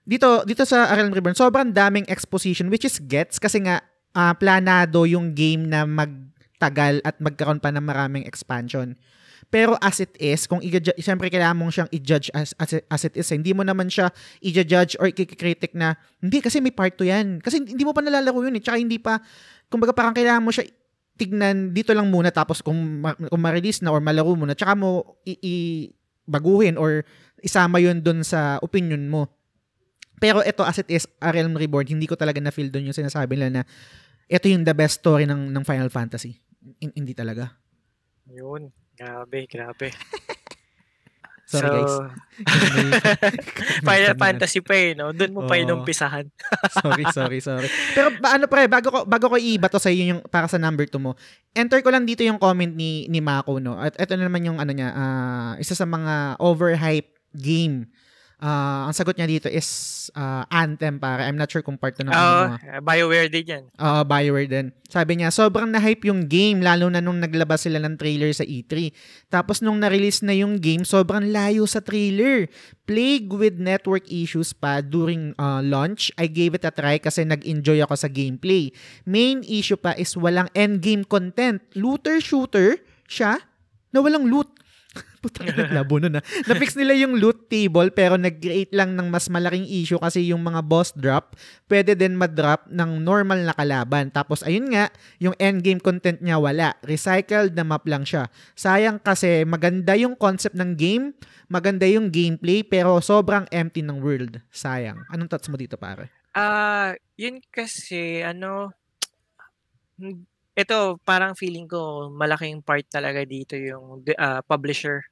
Dito dito sa Realm Reborn, sobrang daming exposition which is gets kasi nga ah, planado yung game na magtagal at magkaroon pa ng maraming expansion. Pero as it is, kung i-judge, siyempre kailangan mong siyang i-judge as, as, as it is. Hindi mo naman siya i-judge or i-critic na, hindi, kasi may part 2 yan. Kasi hindi mo pa nalalaro yun eh. Tsaka hindi pa, kumbaga parang kailangan mo siya tignan dito lang muna tapos kung, ma- kung ma-release na or malaro mo na, tsaka mo i- i- baguhin or isama yun dun sa opinion mo. Pero ito as it is, A Realm Reborn, hindi ko talaga na-feel dun yung sinasabi nila na ito yung the best story ng, ng Final Fantasy. In- hindi talaga. Yun. Grabe, grabe. Sorry so, guys. Final Fantasy pa eh, no? Doon mo pa Oo. inumpisahan. sorry, sorry, sorry. Pero ba, ano pre, bago ko bago ko ibato sa iyo yung para sa number 2 mo. Enter ko lang dito yung comment ni ni Mako no. At ito na naman yung ano niya, ah, isa sa mga overhype game. Ah, ang sagot niya dito is ah, Anthem pare. I'm not sure kung part to ng ano Oo, uh, BioWare din yan. Uh, Bioware din. Sabi niya, sobrang na-hype yung game, lalo na nung naglabas sila ng trailer sa E3. Tapos nung na-release na yung game, sobrang layo sa trailer. Plague with network issues pa during uh, launch. I gave it a try kasi nag-enjoy ako sa gameplay. Main issue pa is walang endgame content. Looter-shooter siya na walang loot. Putang labo nun ah. Na-fix nila yung loot table pero nag-create lang ng mas malaking issue kasi yung mga boss drop pwede din ma-drop ng normal na kalaban. Tapos ayun nga, yung endgame content niya wala. Recycled na map lang siya. Sayang kasi maganda yung concept ng game, maganda yung gameplay pero sobrang empty ng world. Sayang. Anong thoughts mo dito pare? Ah, yun kasi ano ito parang feeling ko malaking part talaga dito yung ah, publisher.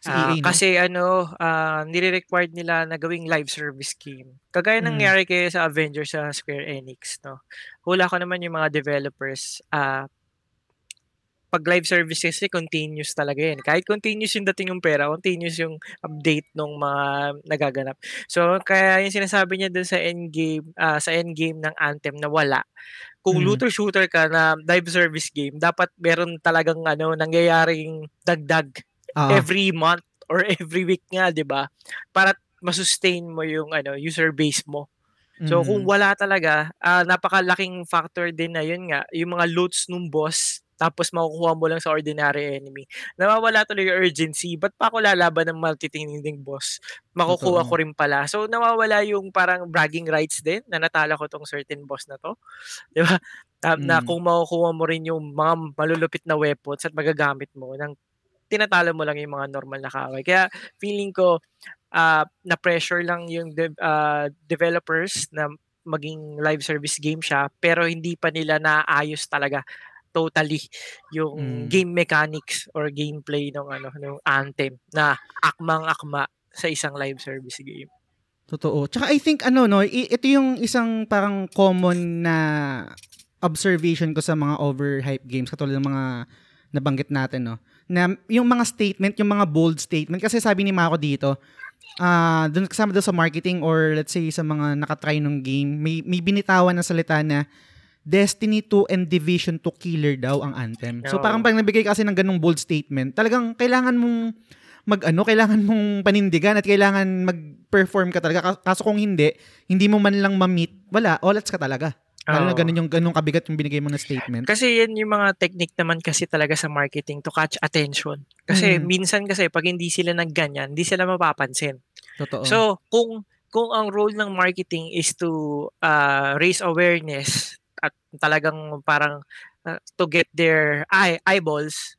Si Ah, EA, no? kasi ano, ah, nire-required nila na gawing live service game. Kagaya Mm. nangyari kay sa Avengers sa Square Enix, no. Hula ko naman yung mga developers, ah pag live service kasi continuous talaga yan. Kahit continuous yung dating yung pera, continuous yung update ng mga nagaganap. So, kaya yung sinasabi niya dun sa endgame, ah, sa endgame ng Anthem na wala. Kung Mm. looter shooter ka na live service game, dapat meron talagang ano nangyayaring dagdag Oo. every month or every week nga, 'di ba? Para masustain mo yung ano user base mo. So kung Mhm. wala talaga, ah, napakalaking factor din na yun nga, yung mga loots nung boss tapos makukuha mo lang sa ordinary enemy. Nawawala tuloy yung urgency. Ba't pa ako lalaban ng multitinding boss? Makukuha Totoo. ko rin pala. So nawawala yung parang bragging rights din na natala ko tong certain boss na to. 'Di ba? Na, na Mm. kung makukuha mo rin yung mga malulupit na weapons at magagamit mo ng tinatalo mo lang yung mga normal na kaaway. Kaya feeling ko uh, na-pressure lang yung de- uh, developers na maging live service game siya pero hindi pa nila naayos talaga totally yung mm. game mechanics or gameplay ng ano ng Anthem na akmang-akma sa isang live service game. Totoo. Tsaka I think ano no, ito yung isang parang common na observation ko sa mga overhype games katulad ng mga nabanggit natin no. Na yung mga statement, yung mga bold statement kasi sabi ni Mako dito, uh, dun kasama doon sa marketing or let's say sa mga nakatry ng game, may, may binitawan na salita na Destiny 2 and Division 2 killer daw ang Anthem. So parang pag nabigay kasi ng ganung bold statement, talagang kailangan mong mag ano, kailangan mong panindigan at kailangan mag-perform ka talaga. Kaso kung hindi, hindi mo man lang ma-meet, wala, olats ka talaga. Lalo na ganun yung ganung kabigat yung binigay mo na statement. Kasi yan yung mga technique naman kasi talaga sa marketing to catch attention. Kasi mm. minsan kasi pag hindi sila nagganyan, hindi sila mapapansin. Totoo. So, kung kung ang role ng marketing is to uh, raise awareness talagang parang uh, to get their eye, eyeballs,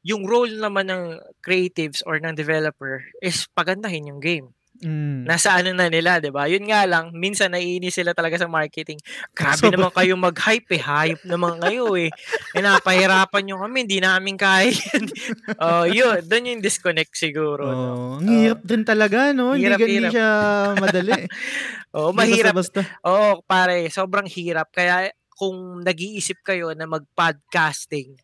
yung role naman ng creatives or ng developer is pagandahin yung game. Mm. Nasa ano na nila, 'di ba? Yun nga lang, minsan naiinis sila talaga sa marketing. Grabe so, naman kayo mag-hype eh, hype naman kayo eh. eh napahirapan niyo kami, hindi namin kaya. oh, yun, doon yung disconnect siguro. Oh, no? Ang hirap uh, din talaga, no? Hirap, hindi, hirap. siya madali. oh, mahirap. Basta, basta. Oh, pare, sobrang hirap. Kaya kung nag-iisip kayo na mag-podcasting,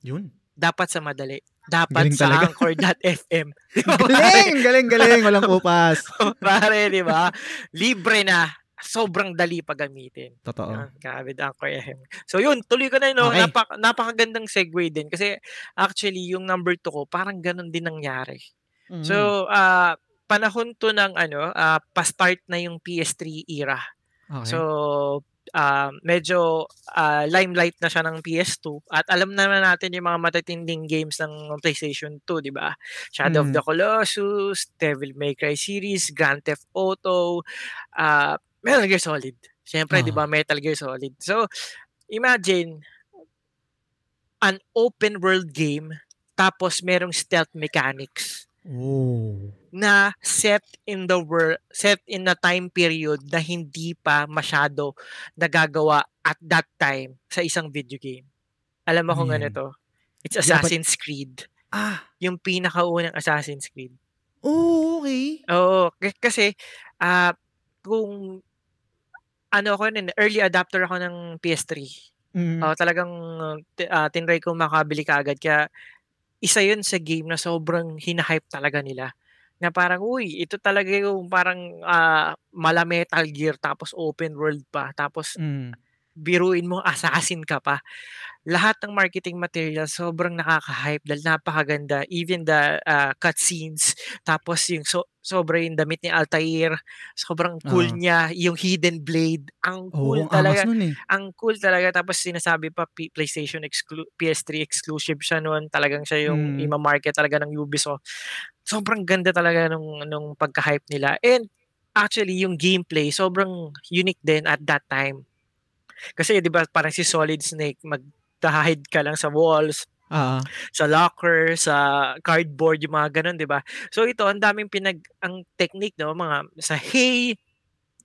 yun. Dapat sa madali dapat galing sa talaga. anchor.fm. galing, galing, galing. Walang upas. Pare, di ba? Libre na. Sobrang dali pagamitin. Totoo. Yan, Grabe Anchor FM. So yun, tuloy ko na no. Okay. Napak- napakagandang segue din kasi actually yung number 2 ko parang ganun din nangyari. Mm-hmm. So, uh, panahon to ng ano, uh, pa-start na yung PS3 era. Okay. So, uh, medyo uh, limelight na siya ng PS2 at alam naman natin yung mga matatinding games ng PlayStation 2, di ba? Shadow mm. of the Colossus, Devil May Cry series, Grand Theft Auto, uh, Metal Gear Solid. Siyempre, oh. di ba, Metal Gear Solid. So, imagine an open world game tapos merong stealth mechanics. Oh na set in the world, set in a time period na hindi pa masyado nagagawa at that time sa isang video game. Alam mo kung ano to? It's Assassin's yeah, but, Creed. Ah. Yung pinakaunang Assassin's Creed. Oh, okay. Oo. k- kasi, uh, kung ano ako nun, early adapter ako ng PS3. Mm. Uh, talagang uh, tinry ko makabili kaagad. Kaya isa yun sa game na sobrang hinahype talaga nila na parang, uy, ito talaga yung parang uh, mala Metal Gear tapos open world pa. Tapos mm. biruin mo, assassin ka pa. Lahat ng marketing material sobrang nakaka-hype dahil napakaganda. Even the uh, cutscenes, tapos yung so, sobra yung damit ni Altair, sobrang cool uh. niya. Yung hidden blade, ang cool oh, talaga. eh. Ang cool talaga. Tapos sinasabi pa P- PlayStation exclu- PS3 exclusive siya noon. Talagang siya yung mm. ima-market talaga ng Ubisoft sobrang ganda talaga nung nung pagka-hype nila. And actually yung gameplay sobrang unique din at that time. Kasi 'di ba parang si Solid Snake mag-hide ka lang sa walls, uh-huh. sa locker, sa cardboard, yung mga ganun, 'di ba? So ito ang daming pinag ang technique no, mga sa hay,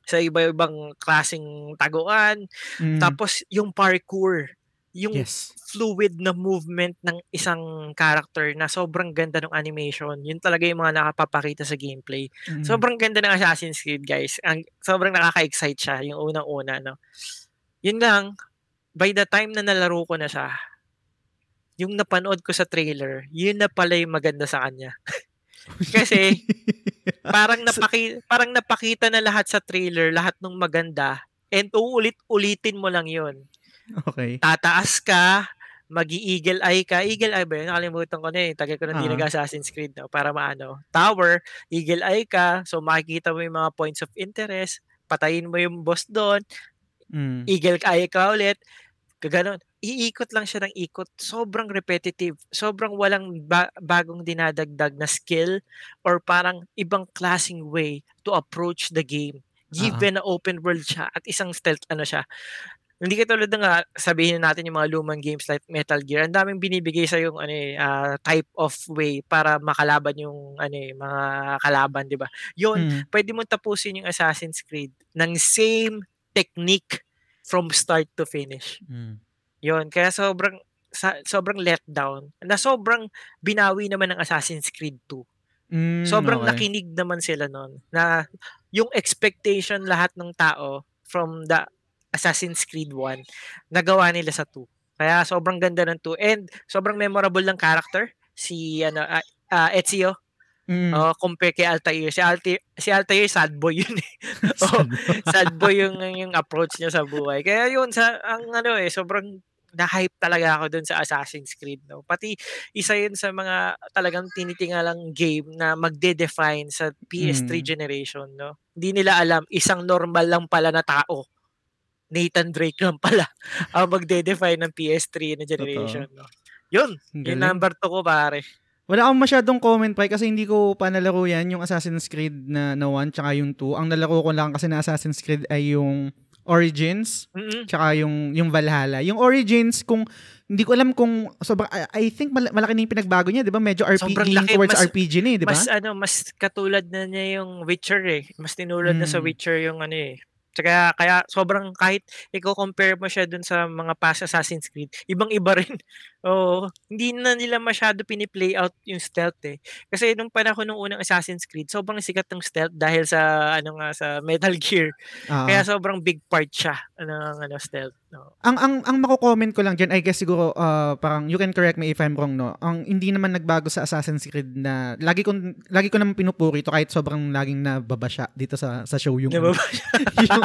sa iba-ibang klaseng taguan, mm. tapos yung parkour yung yes. fluid na movement ng isang character na sobrang ganda ng animation. Yun talaga yung mga nakapapakita sa gameplay. Mm-hmm. Sobrang ganda ng Assassin's Creed, guys. Ang, sobrang nakaka-excite siya, yung unang-una. No? Yun lang, by the time na nalaro ko na siya, yung napanood ko sa trailer, yun na pala yung maganda sa kanya. Kasi parang napaki parang napakita na lahat sa trailer, lahat ng maganda and uulit-ulitin mo lang 'yon. Okay. Tataas ka, mag-eagle eye ka. Eagle eye ba yun? Nakalimutan ko na eh. Tagal ko na hindi uh-huh. nag-Assassin's Creed. No? Para maano. Tower, eagle eye ka. So makikita mo yung mga points of interest. Patayin mo yung boss doon. Mm. Eagle eye ka ulit. Kaganon. Iikot lang siya ng ikot. Sobrang repetitive. Sobrang walang ba- bagong dinadagdag na skill or parang ibang klaseng way to approach the game. Given uh-huh. na open world siya at isang stealth ano siya Hindi katulad ng nga sabihin natin yung mga lumang games like Metal Gear, ang daming binibigay sa yung ano ah, type of way para makalaban yung ano eh, mga kalaban, 'di ba? Yun, Mm. pwede mo tapusin yung Assassin's Creed ng same technique from start to finish. Mm. Yun, kaya sobrang sa, sobrang letdown na sobrang binawi naman ng Assassin's Creed 2. Mm, Sobrang okay. nakinig naman sila noon na yung expectation lahat ng tao from the Assassin's Creed 1 nagawa nila sa 2. Kaya sobrang ganda ng 2 and sobrang memorable ng character si ano ah, ah, Ezio Mm. oh, compare kay Altair. Si Altair, si Altair sad boy yun eh. oh, sad boy yung yung approach niya sa buhay. Kaya yun sa ang ano eh sobrang na-hype talaga ako dun sa Assassin's Creed no. Pati isa yun sa mga talagang tinitingalang game na magde-define sa PS3 Mm. generation no. Hindi nila alam isang normal lang pala na tao. Nathan Drake lang pala ang magde-define ng PS3 na generation no. Yun, Ang yung galing. number 2 ko pare. Wala akong masyadong comment pa kasi hindi ko pa nalaro yan, yung Assassin's Creed na, na 1 tsaka yung 2. Ang nalaro ko lang kasi na Assassin's Creed ay yung Origins Mm-mm. tsaka yung, yung Valhalla. Yung Origins, kung hindi ko alam kung sobrang, I, I think mal- malaki na yung pinagbago niya, di ba? Medyo RPG, Sobrang laki, towards mas- RPG na eh, di ba? Mas ano, mas katulad na niya yung Witcher eh. Mas tinulad na sa Mm. Witcher yung ano eh. Tsaka kaya sobrang kahit i-compare mo siya dun sa mga past Assassin's Creed, ibang-iba rin. Oo, hindi na nila masyado piniplay out yung stealth eh. Kasi nung panahon ng unang Assassin's Creed, sobrang sikat ng stealth dahil sa ano nga sa Metal Gear. Oo. Kaya sobrang big part siya ng ano stealth. No. ang ang ang mako-comment ko lang diyan I guess siguro uh, parang you can correct me if I'm wrong no ang hindi naman nagbago sa Assassin's Creed na lagi ko lagi ko naman pinupuri ito kahit sobrang laging nababasya dito sa sa show yung yung,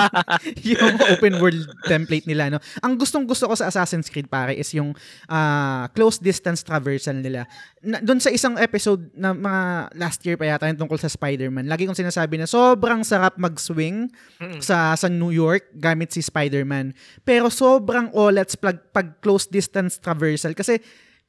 yung open world template nila no ang gustong gusto ko sa Assassin's Creed pare is yung ah, close distance traversal nila na, doon sa isang episode na mga last year pa yata yung tungkol sa Spider-Man lagi kong sinasabi na sobrang sarap mag-swing Mm. sa sa New York gamit si Spider-Man. Pero sobrang olats pag, pag close distance traversal. Kasi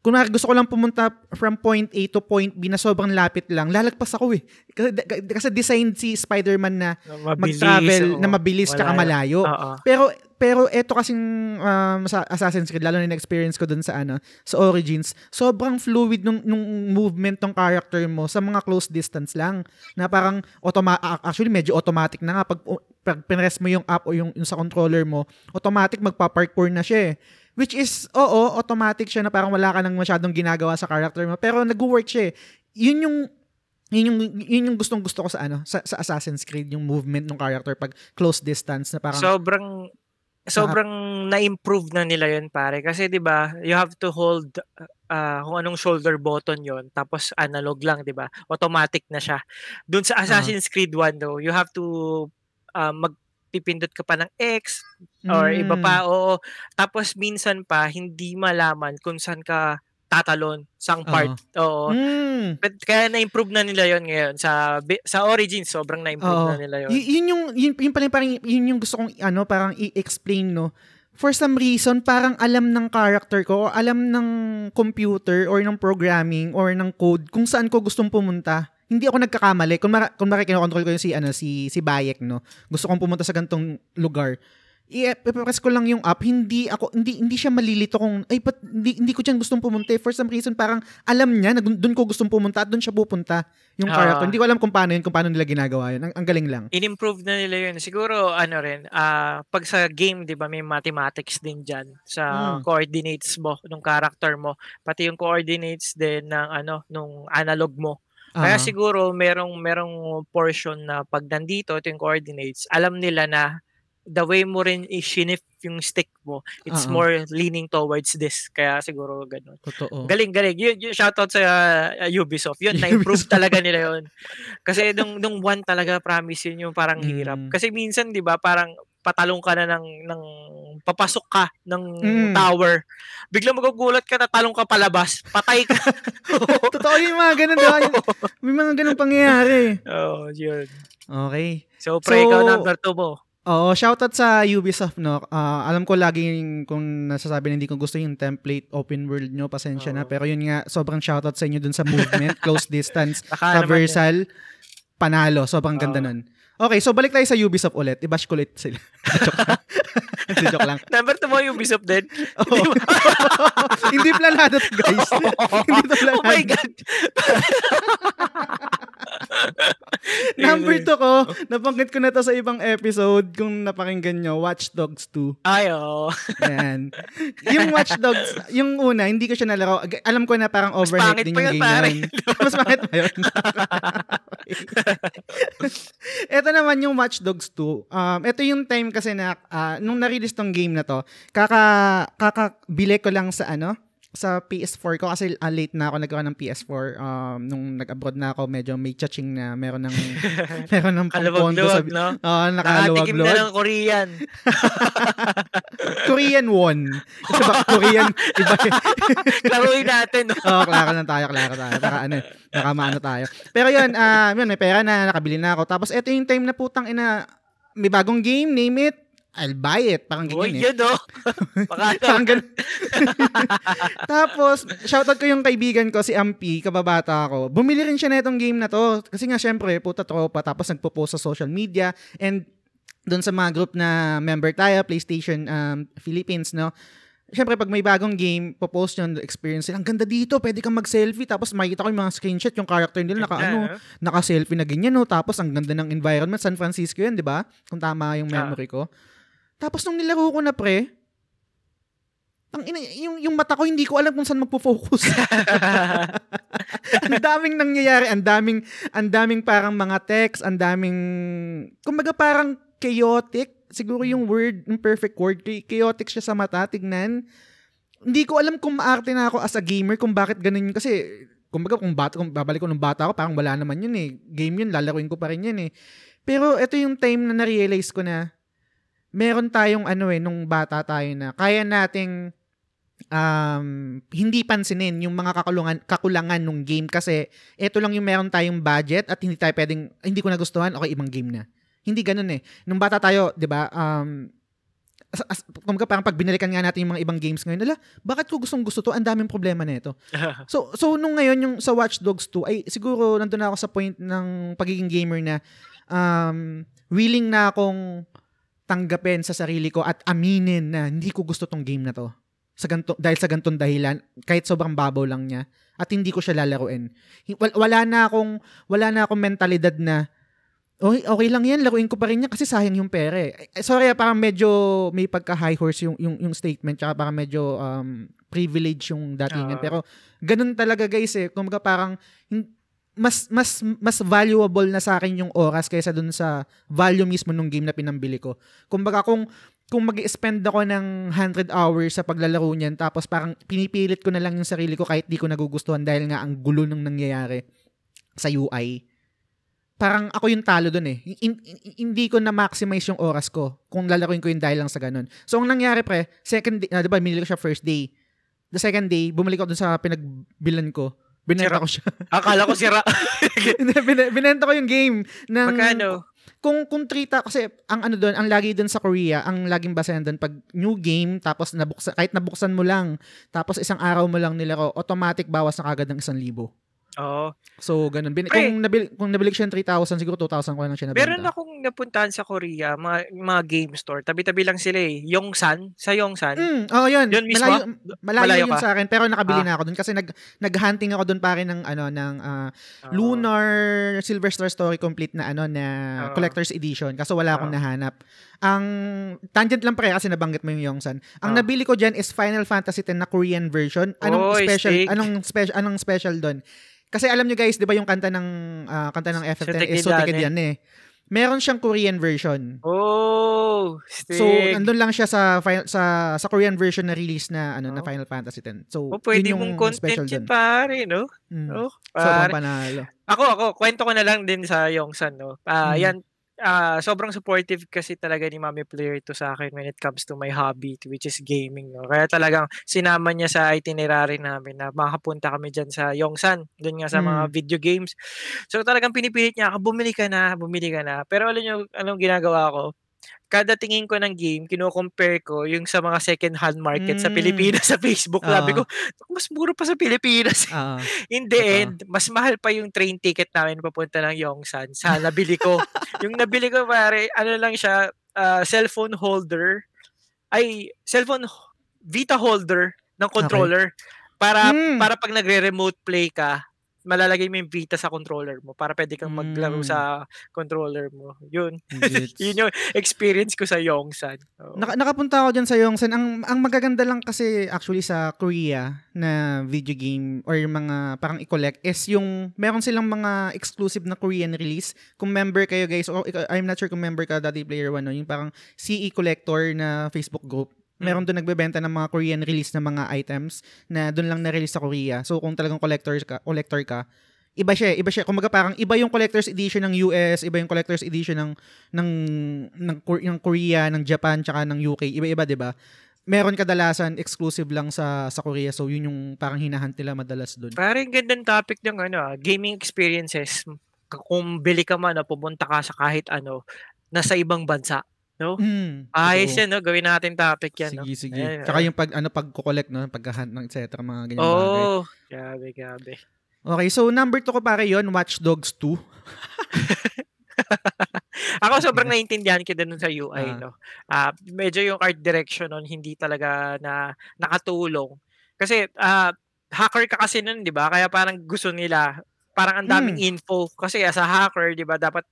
kunwari gusto ko lang pumunta from point A to point B na sobrang lapit lang, lalagpas ako eh. Kasi, kasi designed si Spider-Man na Mabilis, mag-travel oo. na mabilis tsaka malayo. Oo. Pero pero eto kasing um, sa Assassin's Creed lalo na na-experience ko dun sa ano sa Origins, sobrang fluid nung, nung movement ng character mo sa mga close distance lang na parang automa- actually medyo automatic na nga pag, pag pinress mo yung app o yung, yung sa controller mo, automatic magpa-parkour na siya eh. Which is, oo, automatic siya na parang wala ka nang masyadong ginagawa sa character mo. Pero nag-work siya eh. Yun yung yun yung yun yung gustong gusto ko sa ano sa, sa Assassin's Creed yung movement ng character pag close distance na parang sobrang sobrang na-improve na nila yun pare kasi 'di ba you have to hold ah, kung anong shoulder button yon tapos analog lang 'di ba automatic na siya doon sa Assassin's Creed 1 though you have to ah, magpipindot ka pa ng X or iba Mm. pa oo tapos minsan pa hindi malaman kung saan ka tatalon sang part oo Mm. But kaya na-improve na nila yon ngayon sa sa Origins sobrang na-improve Oo. na nila yon Y- yun yung yun, yun pala parang yun yung gusto kong ano parang i-explain no. For some reason parang alam ng character ko or alam ng computer or ng programming or ng code kung saan ko gustong pumunta. Hindi ako nagkakamali. Kung mara, kung mara kinokontrol ko yung si ano si si Bayek no. Gusto kong pumunta sa ganitong lugar. I-press ko lang yung app, hindi ako hindi hindi siya malilito kung ay but hindi, hindi ko diyan gustong pumunta. eh. For some reason parang alam niya na doon ko gustong pumunta at doon siya pupunta yung Ah. character. Hindi ko alam kung paano yun, kung paano nila ginagawa yun. Ang, ang galing lang. in-improve na nila yun. Siguro, ano rin, ah pag sa game, di ba, may mathematics din dyan sa Mm. coordinates mo, nung character mo. Pati yung coordinates din ng, ano, nung analog mo. Kaya Ah. siguro, merong, merong portion na pag nandito, ito yung coordinates, alam nila na the way mo rin i-shift yung stick mo, it's Oo. more leaning towards this. Kaya siguro ganun. Totoo. Galing, galing. Yun, yun shoutout sa uh, Ubisoft. Yun, na-improve Ubisoft. talaga nila yun. Kasi nung, nung one talaga, promise yun yung parang hirap. Mm. Kasi minsan, di ba, parang patalong ka na ng, ng papasok ka ng Mm. tower. Biglang magugulat ka, tatalong ka palabas. Patay ka. Totoo yung mga ganun, di ba? Yung- May mga ganun pangyayari. Oo, oh, yun. Okay. So, pre, So, ikaw number two mo. Oo, shoutout sa Ubisoft, no. Ah, alam ko laging kung nasasabi na hindi ko gusto yung template open world nyo, pasensya na. Oo. Pero yun nga, sobrang shoutout sa inyo dun sa movement, close distance, Baka traversal, panalo. Sobrang ganda Oo. nun. Okay, so balik tayo sa Ubisoft ulit. I-bash ko ulit sila. Hindi, joke lang. Number 2 mo Ubisoft din. Oo. Hindi planado to, guys. Hindi to oh my planado. God. Number 2 ko, nabanggit ko na to sa ibang episode kung napakinggan nyo, Watch Dogs 2. Ay, oo. Yan. yung Watch Dogs, yung una, hindi ko siya nalaro. Alam ko na parang pa yung yun, game pare. Mas pangit pa yun. ito naman yung Watch Dogs 2. Um, ito yung time kasi na, ah, nung na-release tong game na to, kaka, kakabili ko lang sa ano, sa PS4 ko kasi ah, late na ako nagkaroon ng PS4 um, nung nag-abroad na ako medyo may chaching na meron ng meron ng pampondo sa no? Nakatikim nakaluwag-luwag. na ng Korean. Korean won. Kasi ba, Korean, iba. Klaruin natin, no? Oo, klaro lang tayo, klaro tayo. Baka ano, eh, baka maano tayo. Pero yun, ah, yun, may pera na, nakabili na ako. Tapos ito yung time na putang ina, may bagong game, name it, I'll buy it. Parang Uy, ganyan eh. yun? Baka, Parang ganun. Tapos, shoutout ko yung kaibigan ko, si Ampi, kababata ko. Bumili rin siya na itong game na to. Kasi nga, syempre, puta tropa. Tapos nagpo-post sa social media. And doon sa mga group na member tayo, PlayStation um, Philippines, no? Siyempre, pag may bagong game, popost yun, experience nila. Ang ganda dito, pwede kang mag-selfie. Tapos makikita ko yung mga screenshot, yung character nila, naka, ano, naka-selfie na ganyan, no? Tapos ang ganda ng environment. San Francisco yun, di ba? Kung tama yung memory ko. Tapos nung nilaro ko na, pre, ang ina, yung, yung mata ko, hindi ko alam kung saan magpo-focus. ang daming nangyayari, ang daming, ang daming parang mga text, ang daming, kumbaga parang chaotic, siguro yung word, yung perfect word, cha- chaotic siya sa mata, tignan. Hindi ko alam kung maarte na ako as a gamer, kung bakit ganun yun. Kasi, kumbaga kung, bata, kung babalik ko nung bata ako, parang wala naman yun eh. Game yun, lalaruin ko pa rin yun eh. Pero ito yung time na na-realize ko na, meron tayong ano eh, nung bata tayo na, kaya nating um, hindi pansinin yung mga kakulangan, kakulangan ng game kasi ito lang yung meron tayong budget at hindi tayo pwedeng, hindi ko nagustuhan, okay, ibang game na. Hindi ganun eh. Nung bata tayo, di ba, um, as, as, kumbaga parang pag binalikan nga natin yung mga ibang games ngayon, ala, bakit ko gustong gusto to? Ang daming problema na ito. So, so nung ngayon, yung sa Watch Dogs 2, ay siguro nandun na ako sa point ng pagiging gamer na um, willing na akong tanggapin sa sarili ko at aminin na hindi ko gusto tong game na to. Sa ganto, dahil sa gantong dahilan, kahit sobrang babaw lang niya, at hindi ko siya lalaruin. Wala na akong, wala na akong mentalidad na, okay, okay lang yan, laruin ko pa rin yan kasi sayang yung pera eh. Eh, Sorry, ah, parang medyo may pagka-high horse yung, yung, yung statement, tsaka parang medyo um, privilege yung datingan. Ah. Pero ganun talaga guys eh. Kumbaga parang, hin- mas mas mas valuable na sa akin yung oras kaysa dun sa value mismo nung game na pinambili ko. Kumbaga kung kung mag-spend ako ng 100 hours sa paglalaro niyan tapos parang pinipilit ko na lang yung sarili ko kahit di ko nagugustuhan dahil nga ang gulo ng nangyayari sa UI. Parang ako yung talo dun eh. In- in- hindi ko na maximize yung oras ko kung lalaruin ko yung dahil lang sa ganun. So ang nangyari pre, second day, ah, 'di ba, binili ko siya first day. The second day, bumalik ako dun sa pinagbilan ko. Binenta Sira. ko siya. Akala ko sira. Binenta ko yung game ng Magkano? kung kung trita kasi ang ano doon, ang lagi doon sa Korea, ang laging basahan doon pag new game tapos nabuksan kahit nabuksan mo lang tapos isang araw mo lang nilaro, automatic bawas na kagad ng 1,000. Oo. So ganun. Bin- Pre. kung nabil kung nabili siya ng 3,000 siguro 2,000 ko lang siya nabenta. Meron akong napuntahan sa Korea, mga, mga game store. Tabi-tabi lang sila eh. Yongsan, sa Yongsan. Mm, oh, yun. Yun mismo? Malayo, malayo, Malayo yun ka? sa akin pero nakabili Ah. na ako doon kasi nag nag-hunting ako doon pare ng ano ng ah, Oo. Lunar Silver Star Story complete na ano na Oo. collector's edition kaso wala akong Oo. nahanap. Ang tangent lang pre kasi nabanggit mo yung Yongsan. Ang Oo. nabili ko diyan is Final Fantasy 10 na Korean version. Anong Oy, special steak. anong special anong special doon? Kasi alam nyo guys, 'di ba yung kanta ng ah, kanta ng FF10 is Sotekidane. Sotekidane eh. Meron siyang Korean version. Oh, stick. So, nandun lang siya sa sa sa Korean version na release na ano na Oh. Final Fantasy 10. So, oh, pwede yun yung mong special content yun, dun. pare, no? Mm. Oh, pare. panalo. Ako, ako, kwento ko na lang din sa Yongsan, no? Ah, Mm. yan, ah, sobrang supportive kasi talaga ni Mami Player to sa akin when it comes to my hobby, which is gaming, no? Kaya talagang sinama niya sa itinerary namin na makapunta kami dyan sa Yongsan, dun nga sa mga Mm. video games. So talagang pinipilit niya ako, bumili ka na, bumili ka na. Pero alam niyo, anong ginagawa ko? Kada tingin ko ng game, kino-compare ko yung sa mga second-hand market sa Mm. Pilipinas sa Facebook. Sabi Oo. ko, mas mura pa sa Pilipinas. Oo. In the Totoo. end, mas mahal pa yung train ticket namin papunta ng Yongsan sa nabili ko. yung nabili ko pare, ano lang siya, ah, cellphone holder ay cellphone Vita holder ng controller para Hmm. para pag nagre-remote play ka, malalagay mo yung Vita sa controller mo para pwede kang maglaro Hmm. sa controller mo. Yun. Yun yung experience ko sa Yongsan. Oo. Naka, nakapunta ako dyan sa Yongsan. Ang, ang magaganda lang kasi actually sa Korea na video game or yung mga parang i-collect is yung meron silang mga exclusive na Korean release. Kung member kayo guys, o ikaw- I'm not sure kung member ka Daddy Player One, no? yung parang CE Collector na Facebook group. Meron doon nagbebenta ng mga Korean release na mga items na doon lang na-release sa Korea. So kung talagang collector ka, collector ka, iba siya, eh, iba siya. Kumaga parang iba yung collector's edition ng US, iba yung collector's edition ng ng ng, ng Korea, ng Japan, tsaka ng UK. Iba-iba, 'di ba? Meron kadalasan exclusive lang sa sa Korea. So yun yung parang hinahunt nila madalas doon. Parang gandang topic ng ano, ah, gaming experiences. Kung bili ka man o pumunta ka sa kahit ano, nasa ibang bansa. No? Mm, Ayos yan, no? Gawin natin topic yan, no? Sige, sige. Ayan, Tsaka yung pag ano pag-collect no, pag-hunt ng etc. mga ganyan bagay. Oh, grabe, grabe. Okay, so number 2 ko pare yon Watch Dogs 2. Ako sobrang naiintindihan ko din sa UI, Ah. no? Ah, medyo yung art direction nun hindi talaga na nakatulong. Kasi ah, hacker ka kasi nun, 'di ba? Kaya parang gusto nila parang ang daming Hmm. info kasi as a hacker, 'di ba, dapat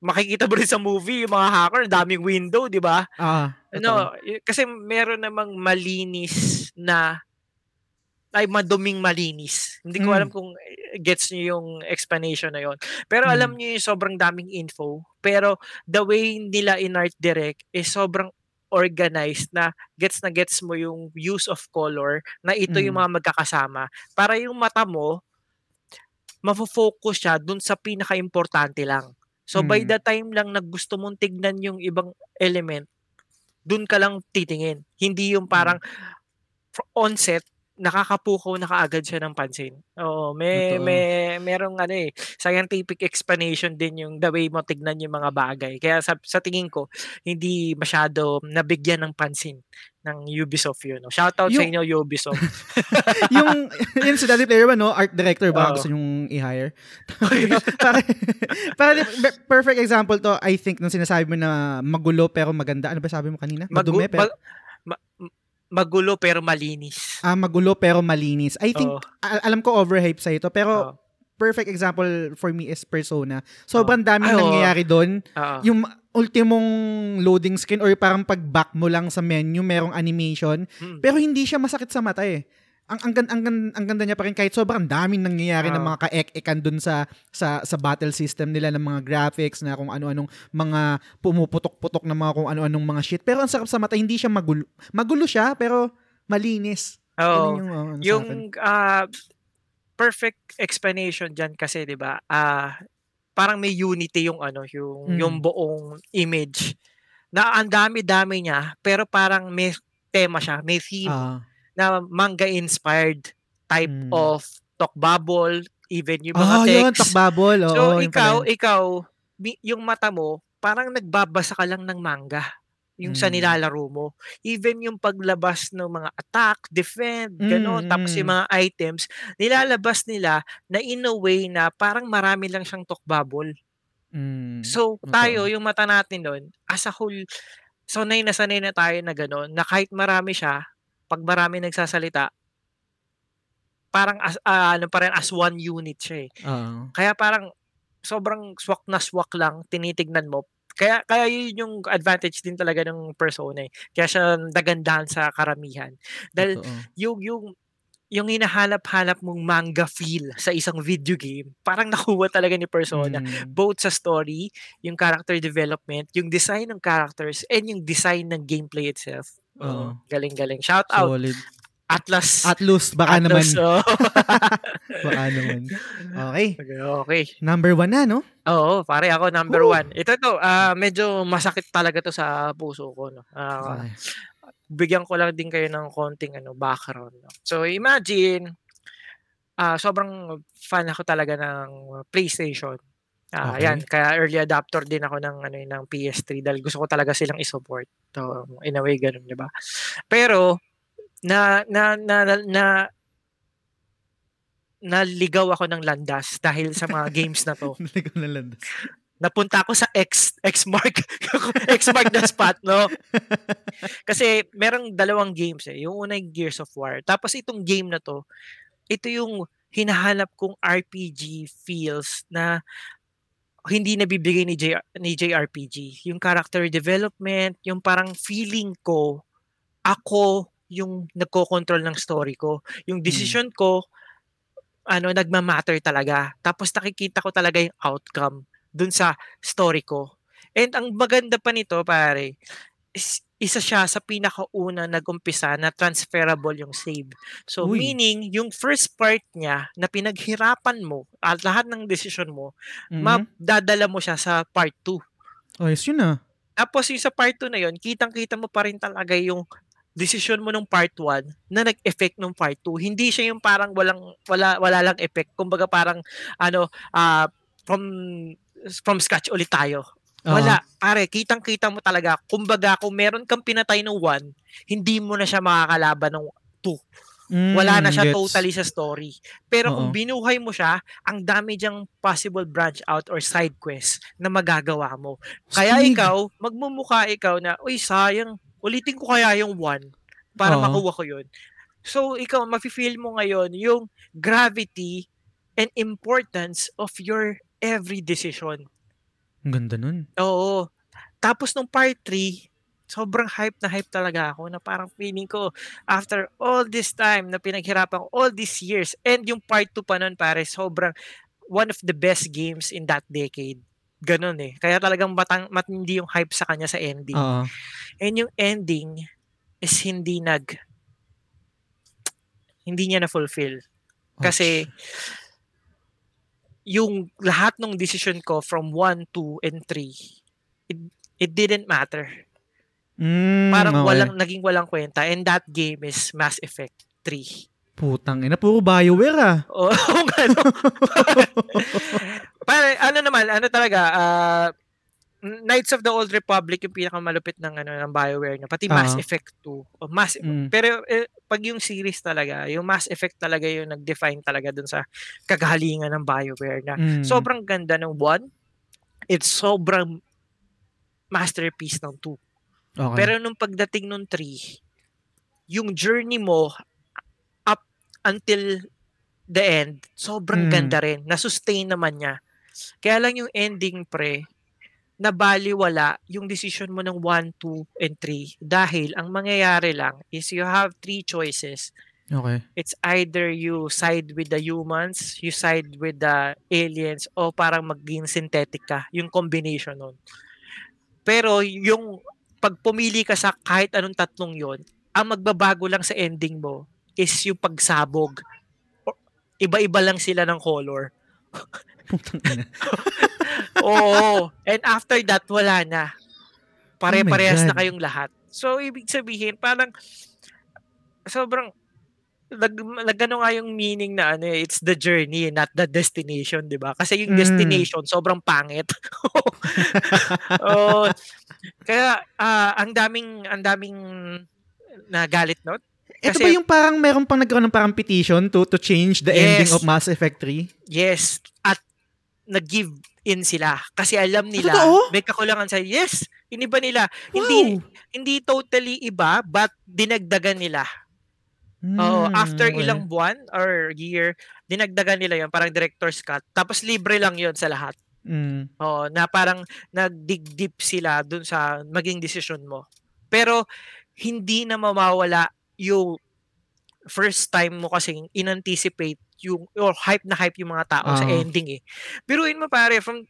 makikita mo rin sa movie yung mga hacker, daming window, 'di ba? Ah, Ano, kasi meron namang malinis na ay maduming malinis. Hindi ko Mm. alam kung eh, gets niyo yung explanation na yon. Pero alam Mm. niyo yung sobrang daming info. Pero the way nila in art direct is sobrang organized na gets na gets mo yung use of color na ito yung Mm. mga magkakasama. Para yung mata mo, mafo-focus siya dun sa pinaka-importante lang. So by Mm. the time lang na gusto mong tignan yung ibang element, dun ka lang titingin. Hindi yung parang fr- onset, nakakapukaw na kaagad siya ng pansin. Oo, may Totoo. may merong ano eh, scientific explanation din yung the way mo tignan yung mga bagay. Kaya sa, sa tingin ko, hindi masyado nabigyan ng pansin ng Ubisoft yun. No? Shoutout sa Yung- inyo, Ubisoft. yung yun si Daddy Player One, no? Art director ba Oo. gusto nyong i-hire? para, para perfect example to, I think, nung sinasabi mo na magulo pero maganda. Ano ba sabi mo kanina? Magu- Madumi pero, ma- ma- magulo pero malinis. ah, magulo pero malinis. I think, a- alam ko overhype sa ito, pero Oo. perfect example for me is Persona. Sobrang daming Ay, nangyayari doon. Oo. Yung ultimong loading screen or parang pag-back mo lang sa menu, merong animation. Mm. Pero hindi siya masakit sa mata eh. Ang ang, ang, ang ganda niya pa rin kahit sobrang daming nangyayari ng Oo. mga kaek-ekan dun sa sa sa battle system nila ng mga graphics na kung ano-anong mga pumuputok-putok na mga kung ano-anong mga shit. Pero ang sarap sa mata, hindi siya magulo. Magulo siya pero malinis. Oo. Ganun yung, uh, ano yung akin. ah, perfect explanation diyan kasi 'di ba? Ah parang may unity yung ano, yung Mm. yung buong image. Na ang dami-dami niya pero parang may tema siya, may theme Ah, na manga inspired type Mm. of talk bubble, even yung mga oh, yun, text. takbabol. Oo, so yun ikaw, yun. ikaw yung mata mo parang nagbabasa ka lang ng manga yung sa Mm. nilalaro mo. Even yung paglabas ng mga attack, defend, gano'n, Mm, tapos yung mm. mga items, nilalabas nila na in a way na parang marami lang siyang talk bubble. Mm, So, tayo, yung mata natin doon, as a whole, sanay na sanay na tayo na gano'n, na kahit marami siya, pag marami nagsasalita, parang as, ah, ano pa rin, as one unit siya eh. Oo. Kaya parang sobrang swak na swak lang tinitignan mo. Kaya kaya yun yung advantage din talaga ng persona eh. Kaya siya nagandahan sa karamihan. Dahil Totoo. yung yung yung hinahanap-hanap mong manga feel sa isang video game, parang nakuha talaga ni Persona. Mm. Both sa story, yung character development, yung design ng characters, and yung design ng gameplay itself. Oo. Galing-galing. Shout out, Solid. Atlas. Atlus, baka naman. Atlas, oh. Baka naman. Okay. okay. Number one na, no? Oo, pare ako number Woo! one. Ito to, ah medyo masakit talaga to sa puso ko. No? Ah, Okay. bigyan ko lang din kayo ng konting ano, background. No? So imagine, ah sobrang fan ako talaga ng PlayStation. Ah, Okay. yan, kaya early adopter din ako ng ano ng PS3 dahil gusto ko talaga silang i-support. So, in a way ganun, 'di ba? Pero na na na na, na naligaw ako ng landas dahil sa mga games na to. Naligaw na landas. napunta ako sa X X mark X mark na spot no kasi merong dalawang games eh yung una yung Gears of War tapos itong game na to ito yung hinahanap kong RPG feels na hindi nabibigay ni, J, ni JRPG. Yung character development, yung parang feeling ko, ako yung nagko-control ng story ko. Yung decision ko, ano, nagma-matter talaga. Tapos nakikita ko talaga yung outcome dun sa story ko. And ang maganda pa nito, pare, is, isa siya sa pinakauna nag-umpisa na transferable yung save. So Uy. meaning, yung first part niya na pinaghirapan mo at lahat ng decision mo, Mhm. madadala mo siya sa part 2. Ayos yun ah. Tapos yung sa part 2 na yun, kitang-kita mo pa rin talaga yung decision mo nung part 1 na nag-effect nung part 2. Hindi siya yung parang walang wala wala lang effect. Kumbaga parang ano ah, from from scratch ulit tayo. Wala. Pare, kitang-kita mo talaga. Kumbaga, kung meron kang pinatay ng 1, hindi mo na siya makakalaban ng Mm, wala na siya gets. totally sa story. Pero kung Oo. binuhay mo siya, ang dami diyang possible branch out or side quest na magagawa mo. Kaya Stig. ikaw, magmumukha ikaw na, uy, sayang, ulitin ko kaya yung one para Oo. makuha ko yun. So, ikaw, mafe-feel mo ngayon yung gravity and importance of your every decision. Ang ganda nun. Oo. Tapos nung part 3, sobrang hype na hype talaga ako na parang feeling ko after all this time na pinaghirapan ko, all these years, and yung part 2 pa nun pare, sobrang one of the best games in that decade. Ganon eh. Kaya talagang matang, matindi yung hype sa kanya sa ending. Oo. And yung ending is hindi nag hindi niya na-fulfill. Kasi yung lahat ng decision ko from 1, 2, and 3, it, it didn't matter. Mm, Parang okay. walang naging walang kwenta and that game is Mass Effect 3. Putang ina, puro Bioware ah. Oo, oh, ano. Para ano naman, ano talaga, ah, Knights of the Old Republic yung pinakamalupit ng ano ng BioWare na pati Mass Ah. Effect 2. O Mass Mm. pero eh, pag yung series talaga, yung Mass Effect talaga yung nag-define talaga dun sa kagalingan ng BioWare na Mm. sobrang ganda ng 1. It's sobrang masterpiece ng 2. okay. Pero nung pagdating nung 3, yung journey mo up until the end, sobrang Mm. ganda rin. Na-sustain naman niya. Kaya lang yung ending, pre, nabaliwala yung decision mo ng 1, 2, and 3. Dahil ang mangyayari lang is you have three choices. okay. It's either you side with the humans, you side with the aliens, o parang maging synthetic ka. Yung combination nun. Pero yung pag pumili ka sa kahit anong tatlong yon, ang magbabago lang sa ending mo is yung pagsabog. Iba-iba lang sila ng color. Oo. And after that, wala na. Pare-parehas na God. kayong lahat. So, ibig sabihin, parang sobrang nag, nagano nga yung meaning na ano eh, it's the journey not the destination, 'di ba? Kasi yung Mm. destination sobrang pangit. oh, kaya ah, ang daming ang daming nagalit Ito Kasi- ba yung parang meron pang nagkaroon ng parang petition to to change the ending Yes. of Mass Effect 3? Yes, at nag-give in sila kasi alam nila Totoo? may kakulangan sa yes, iniba nila. Wow. Hindi hindi totally iba but dinagdagan nila. Oo, Hmm, after okay. ilang buwan or year, dinagdagan nila 'yon parang director's cut. Tapos libre lang 'yon sa lahat. Mm. Oo, na parang nagdig deep sila dun sa maging decision mo. Pero hindi na mawawala yung first time mo kasing inanticipate yung or hype na hype yung mga tao sa Oo. ending eh. Biruin mo pare from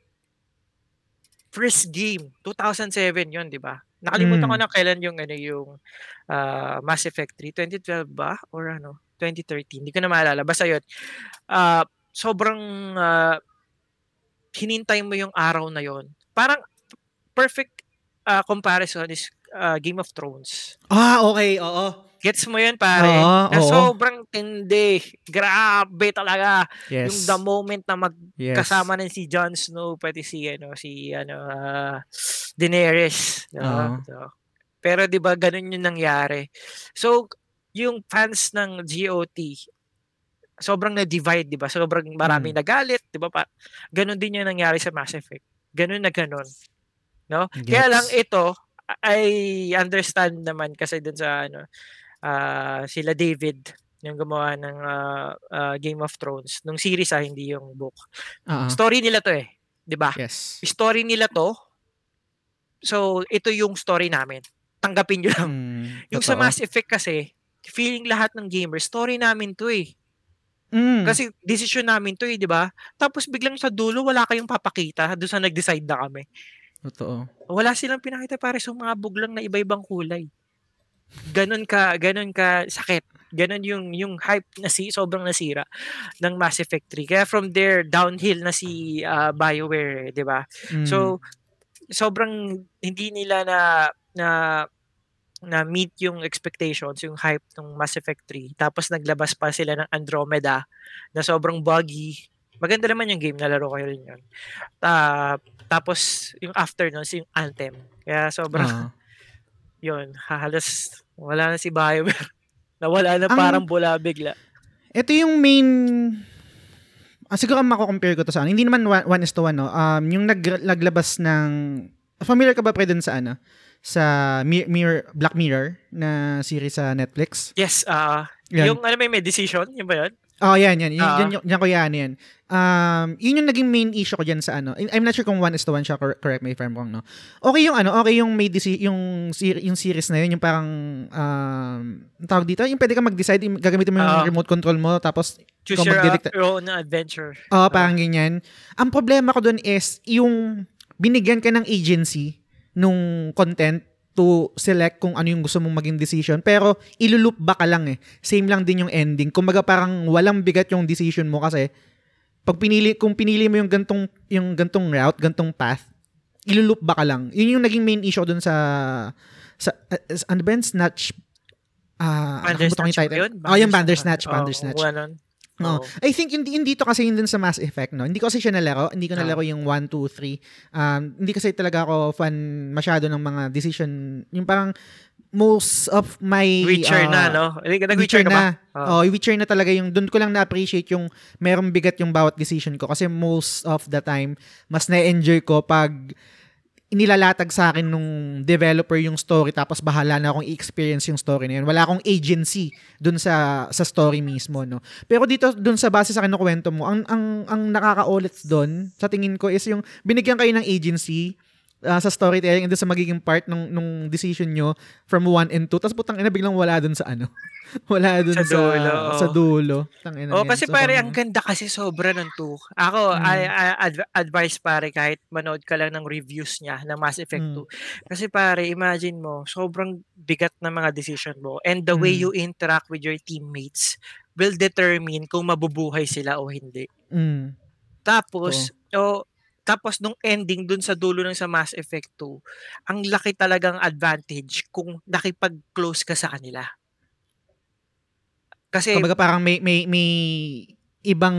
first game 2007 yon, 'di ba? Nakalimutan ko Mm. na kailan yung ano yung ah, Mass Effect 3 2012 ba or ano 2013 hindi ko na maalala basta yun ah, sobrang ah, hinintay mo yung araw na yon parang perfect ah, comparison is ah, Game of Thrones Ah, okay. Oo. Gets mo yun pare Oo, na oo. sobrang tindi grabe talaga Yes. yung the moment na mag yes. na si Jon Snow pati si ano si ano ah, Daenerys no? So, pero 'di ba ganun yung nangyari so yung fans ng GOT sobrang na-divide 'di ba sobrang maraming Mm. nagalit 'di ba pa ganun din yung nangyari sa Mass Effect Ganun na ganun. No? Kaya lang ito, I understand naman kasi dun sa ano, ah, sila David, yung gumawa ng ah, ah, Game of Thrones. Nung series ah, hindi yung book. Oo. Story nila to eh. 'Di ba? Yes. Story nila to. So, ito yung story namin. Tanggapin nyo lang. Mm, Yung sa. Mass Effect kasi, feeling lahat ng gamers, story namin to eh. Mm. Kasi decision namin to eh, di ba? Tapos biglang sa dulo, wala kayong papakita doon sa nag-decide na kami. Totoo. Wala silang pinakita pare sumabog lang na iba-ibang kulay. Ganon ka, ganon ka sakit. Ganon yung yung hype na si sobrang nasira ng Mass Effect 3. Kaya from there downhill na si ah, BioWare, 'di ba? Mm. So sobrang hindi nila na na na meet yung expectations, yung hype ng Mass Effect 3. Tapos naglabas pa sila ng Andromeda na sobrang buggy. Maganda naman yung game, nalaro ko rin yun. Ta- tapos yung after nun, yung Anthem. Kaya sobrang Oo. Yun, halos wala na si BioWare. Nawala na Ang- parang bula bigla. Ito yung main Ah, siguro mako-compare ko to sa ano. Hindi naman one, one is to one, no. Um, yung nag, naglabas ng familiar ka ba pre dun sa ano? Sa Mir- Mirror, Black Mirror na series sa Netflix. Yes, ah Yan. yung ano may, may decision, yun ba yun? Oh, yan, yan. Yun, yun, yun, yan ko yan, yan. Um, yun yung naging main issue ko dyan sa ano. I'm not sure kung one is to one siya, cor- correct me if I'm wrong, no? Okay yung ano, okay yung may deci- yung, yung series na yun, yung parang, um, tawag dito, yung pwede ka mag-decide, yung gagamitin mo yung Ah. remote control mo, tapos, Choose your, uh, your own adventure. oh, parang ganyan. Ang problema ko dun is, yung binigyan ka ng agency nung content to select kung ano yung gusto mong maging decision. Pero, ilulup ba ka lang eh. Same lang din yung ending. Kumbaga parang walang bigat yung decision mo kasi pag pinili, kung pinili mo yung gantong, yung gantong route, gantong path, ilulup ba ka lang. Yun yung naging main issue dun sa, sa, uh, ano ba yun? Snatch, ah, yung Bandersnatch ba title. yun? Oh, yung Bandersnatch, Bandersnatch. ganun. No. Oo. I think hindi, hindi to kasi yun dun sa Mass Effect, no? Hindi ko kasi siya nalaro. Hindi ko nalaro yung 1, 2, 3. Um, hindi kasi talaga ako fan masyado ng mga decision. Yung parang most of my... Witcher uh, na, no? Ka nag-Witcher ka na. Oo. Oh, yung Witcher na talaga yung doon ko lang na-appreciate yung merong bigat yung bawat decision ko kasi most of the time mas na-enjoy ko pag inilalatag sa akin nung developer yung story tapos bahala na akong i-experience yung story na yun. Wala akong agency dun sa sa story mismo, no. Pero dito dun sa base sa kinukuwento mo, ang ang ang nakaka-ulit doon sa tingin ko is yung binigyan kayo ng agency ah, sa storytelling and dun sa magiging part nung nung decision nyo from 1 and 2 tapos putang ina biglang wala dun sa ano. wala dun sa Sa dulo, oo. sa dulo. Tangina Oh, kasi So, pare, ang ganda kasi sobra ng 2. Ako, Mm. I, I adv- advise pare kahit manood ka lang ng reviews niya ng Mass Effect Mm. 2. Kasi pare, imagine mo, sobrang bigat ng mga decision mo and the way Mm. you interact with your teammates will determine kung mabubuhay sila o hindi. Mm. Tapos, o tapos nung ending dun sa dulo ng sa Mass Effect 2, ang laki talagang advantage kung nakipag-close ka sa kanila. Kasi Kumbaga parang may may may ibang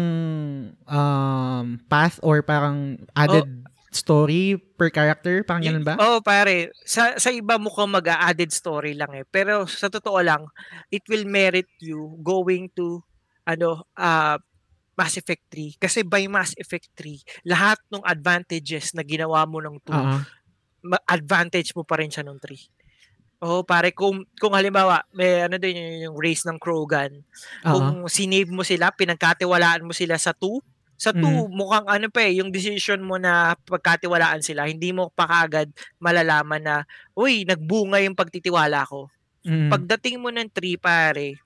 um, path or parang added story per character, parang ganun ba? Oo, pare. Sa, sa iba mukhang mag-added story lang eh. Pero sa totoo lang, it will merit you going to ano, ah Mass Effect 3. Kasi by Mass Effect 3, lahat ng advantages na ginawa mo ng 2, Oo. ma- advantage mo pa rin siya nung 3. Oo, pare, kung, kung halimbawa, may ano din yung, yung race ng Krogan, kung sinave mo sila, pinagkatiwalaan mo sila sa 2, sa 2, Mhm. mukhang ano pa eh, yung decision mo na pagkatiwalaan sila, hindi mo pa kaagad malalaman na, uy, nagbunga yung pagtitiwala ko. Mm. Pagdating mo ng 3, pare,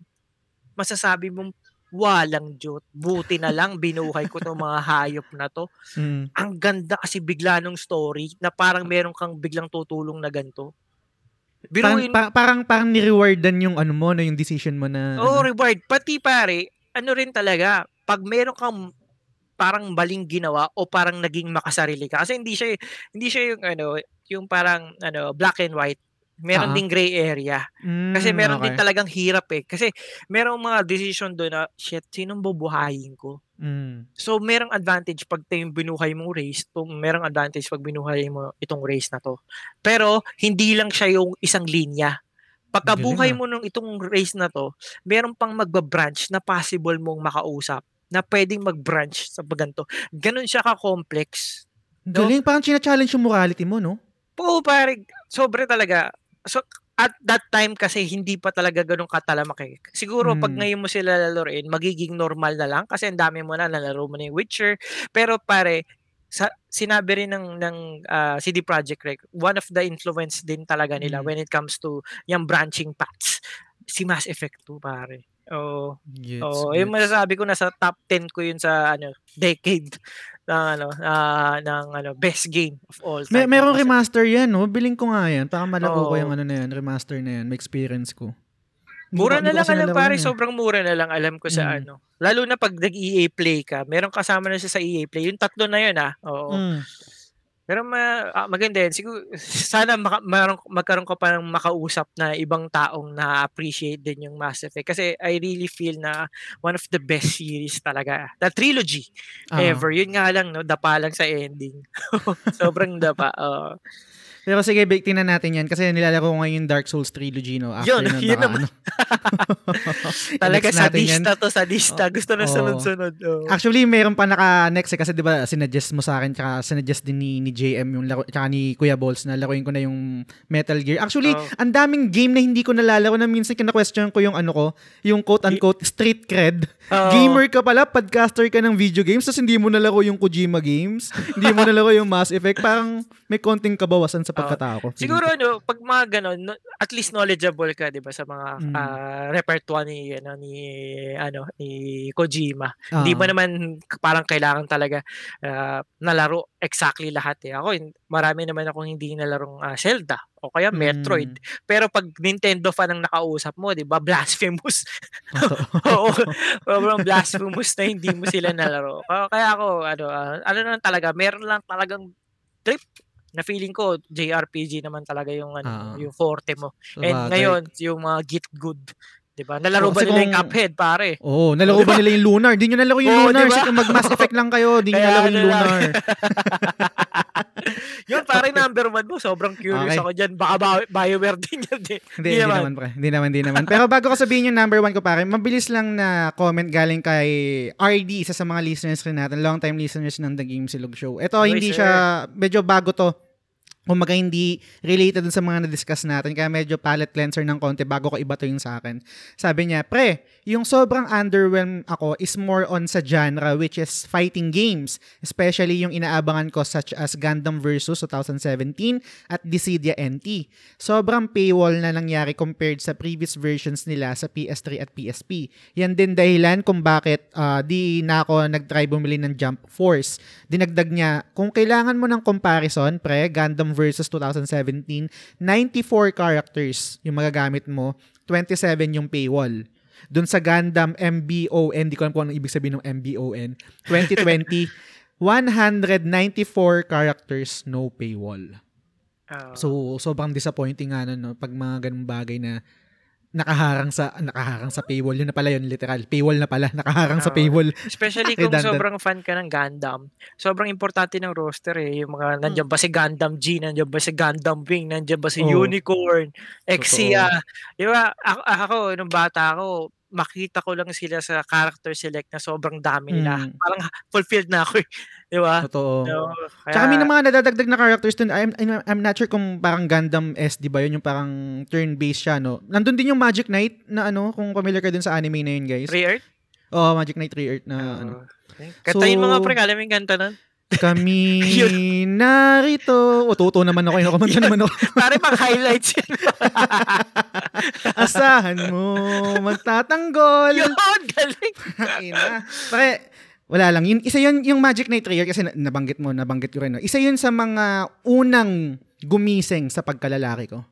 masasabi mong, walang Diyot. Buti na lang, binuhay ko tong mga hayop na to. Mm. Ang ganda kasi bigla nung story na parang meron kang biglang tutulong na. Parang, Biruin, parang, parang, parang ni-rewardan yung ano mo, no, yung decision mo na... Oo, ano. reward. Pati pare, ano rin talaga, pag meron kang parang maling ginawa o parang naging makasarili ka. Kasi hindi siya hindi siya yung ano, yung parang ano, black and white. Meron Ah. ding gray area. Mm, Kasi meron din okay. talagang hirap eh. Kasi merong mga decision doon na, shit, sinong bubuhayin ko? Mm. So, merong advantage pag ito yung binuhay mong race, to, merong advantage pag binuhay mo itong race na to. Pero, hindi lang siya yung isang linya. Pagkabuhay ah. mo nung itong race na to, meron pang magbabranch na possible mong makausap na pwedeng mag-branch sa baganto. Ganon siya ka-complex. Galing, parang china-challenge yung morality mo, no? Oo, pare. Sobre talaga. So, at that time kasi hindi pa talaga ganun katalamak eh. Siguro pag Mm. ngayon mo sila laruin, magiging normal na lang kasi ang dami mo na nalaro mo na yung Witcher. Pero pare, sa, sinabi rin ng ng ah, CD Projekt Red, one of the influence din talaga nila Mm. when it comes to yung branching paths. Si Mass Effect 2 pare. Oo. Gets, Oo, yung gets. masasabi ko nasa top 10 ko yun sa ano, decade ng ano, ah, ng ano, best game of all May, time. merong Kasi- remaster yan, no? Biling ko nga yan. Para malaro ko Oo. yung ano na yan, remaster na yan. May experience ko. Mura ko- na ko lang alam pare, yan eh. sobrang mura na lang alam ko sa Mm. ano. Lalo na pag nag-EA Play ka, merong kasama na siya sa EA Play. Yung tatlo na yun ah. Oo. Mm. Pero ma, ah, maganda yan. Siguro, sana maka, marong, magkaroon ka pa ng makausap na ibang taong na-appreciate din yung Mass Effect. Kasi I really feel na one of the best series talaga. The trilogy Ah. ever. Yun nga lang, no? Dapa lang sa ending. Sobrang dapa. oo. Pero sige, big tingnan natin yan. Kasi nilalaro ko ngayon Dark Souls trilogy, no? After Yun, nun, yun naman. ano. Talaga I-next sa natin yan. to, sa lista. Gusto na Oo. sunod-sunod. oo. Actually, meron pa naka-next eh, kasi 'di ba sinuggest mo sa akin tsaka sinuggest din ni, ni JM yung laro tsaka ni Kuya Balls na laruin ko na yung Metal Gear. Actually, Oo. ang daming game na hindi ko nalalaro na minsan kina-question ko yung ano ko, yung quote-unquote street cred. Oo. Gamer ka pala, podcaster ka ng video games, tapos hindi mo nalaro yung Kojima games, hindi mo nalaro yung Mass Effect, parang may konting kabawasan sa pagkatao ko. Siguro ano, pag mga ganon, no- at least knowledgeable ka 'di ba sa mga Mm. ah, repertoire ni ano ni ano ni Kojima. Ah. Hindi ba naman parang kailangan talaga ah, nalaro exactly lahat eh. Ako marami naman akong hindi nalarong ah, Zelda o kaya Mm. Metroid. Pero pag Nintendo fan ang nakausap mo, 'di ba? Blasphemous. Oo. Sobrang blasphemous na hindi mo sila nalaro. Kaya, ako ano ah, ano lang talaga, meron lang talagang trip na feeling ko JRPG naman talaga yung ano Ah. yung forte mo. Sabagay. And ngayon yung mga Git Good, 'di ba? Nalaro Oo, ba nila yung kung- Cuphead, pare? Oo, oh, nalaro ba nila yung Lunar? Di nyo nalaro yung Oo, Lunar. diba? Sige, mag-Mass Effect lang kayo. Di Kaya nalaro yung. Lunar. Yun, pare number one mo. Sobrang curious Okay. ako dyan. Baka Bio- BioWare din yan. Di, Hindi, hindi naman. pre. Hindi naman, hindi naman. Pero bago ko sabihin yung number one ko pare, mabilis lang na comment galing kay RD, isa sa mga listeners rin natin, long time listeners ng The Game Silog Show. Ito, hindi sir. siya, medyo bago to. Kumaga hindi related dun sa mga na-discuss natin, kaya medyo palette cleanser ng konti bago ko iba to yung sa akin. Sabi niya, pre, yung sobrang underwhelmed ako is more on sa genre which is fighting games, especially yung inaabangan ko such as Gundam Versus 2017 at Dissidia NT. Sobrang paywall na nangyari compared sa previous versions nila sa PS3 at PSP. Yan din dahilan kung bakit ah, di na ako nag-try bumili ng Jump Force. Dinagdag niya, kung kailangan mo ng comparison, pre, Gundam versus 2017, 94 characters yung magagamit mo, 27 yung paywall. Doon sa Gundam MBON, di ko alam kung anong ibig sabihin ng MBON, 2020, 194 characters, no paywall. Ah, So, sobrang disappointing nga nun, no? Pag mga ganung bagay na nakaharang sa nakaharang sa paywall. Yun na pala yun, literal. Paywall na pala, nakaharang sa Oo. paywall. especially kung Redundant. sobrang fan ka ng Gundam. Sobrang importante ng roster eh. Yung mga, nandiyan ba si Gundam G, nandiyan ba si Gundam Wing, nandiyan ba si Oo. Unicorn, Exia. Di ba? Ako, ako, nung bata ako, makita ko lang sila sa character select na sobrang dami nila. Mm. Parang fulfilled na ako eh. Di ba? Totoo. So, kaya, Tsaka may mga nadadagdag na characters dun. I'm, I'm, I'm not sure kung parang Gundam SD ba yun, yung parang turn-based siya, no? Nandun din yung Magic Knight na ano, kung familiar ka dun sa anime na yun, guys. Free Earth? Oh, Magic Knight 3 Earth na ano. Okay. Kantahin mo nga So- pre, alam yung kanta nun? Kami narito. O, totoo naman ako. Yun, kumanta naman ako. Pare pang highlights yun. Asahan mo, magtatanggol. Yun, galing. Ina. Pare, wala lang. Yun, isa yun yung Magic Knight Trigger kasi na- nabanggit mo, nabanggit ko rin. No? Isa yun sa mga unang gumising sa pagkalalaki ko.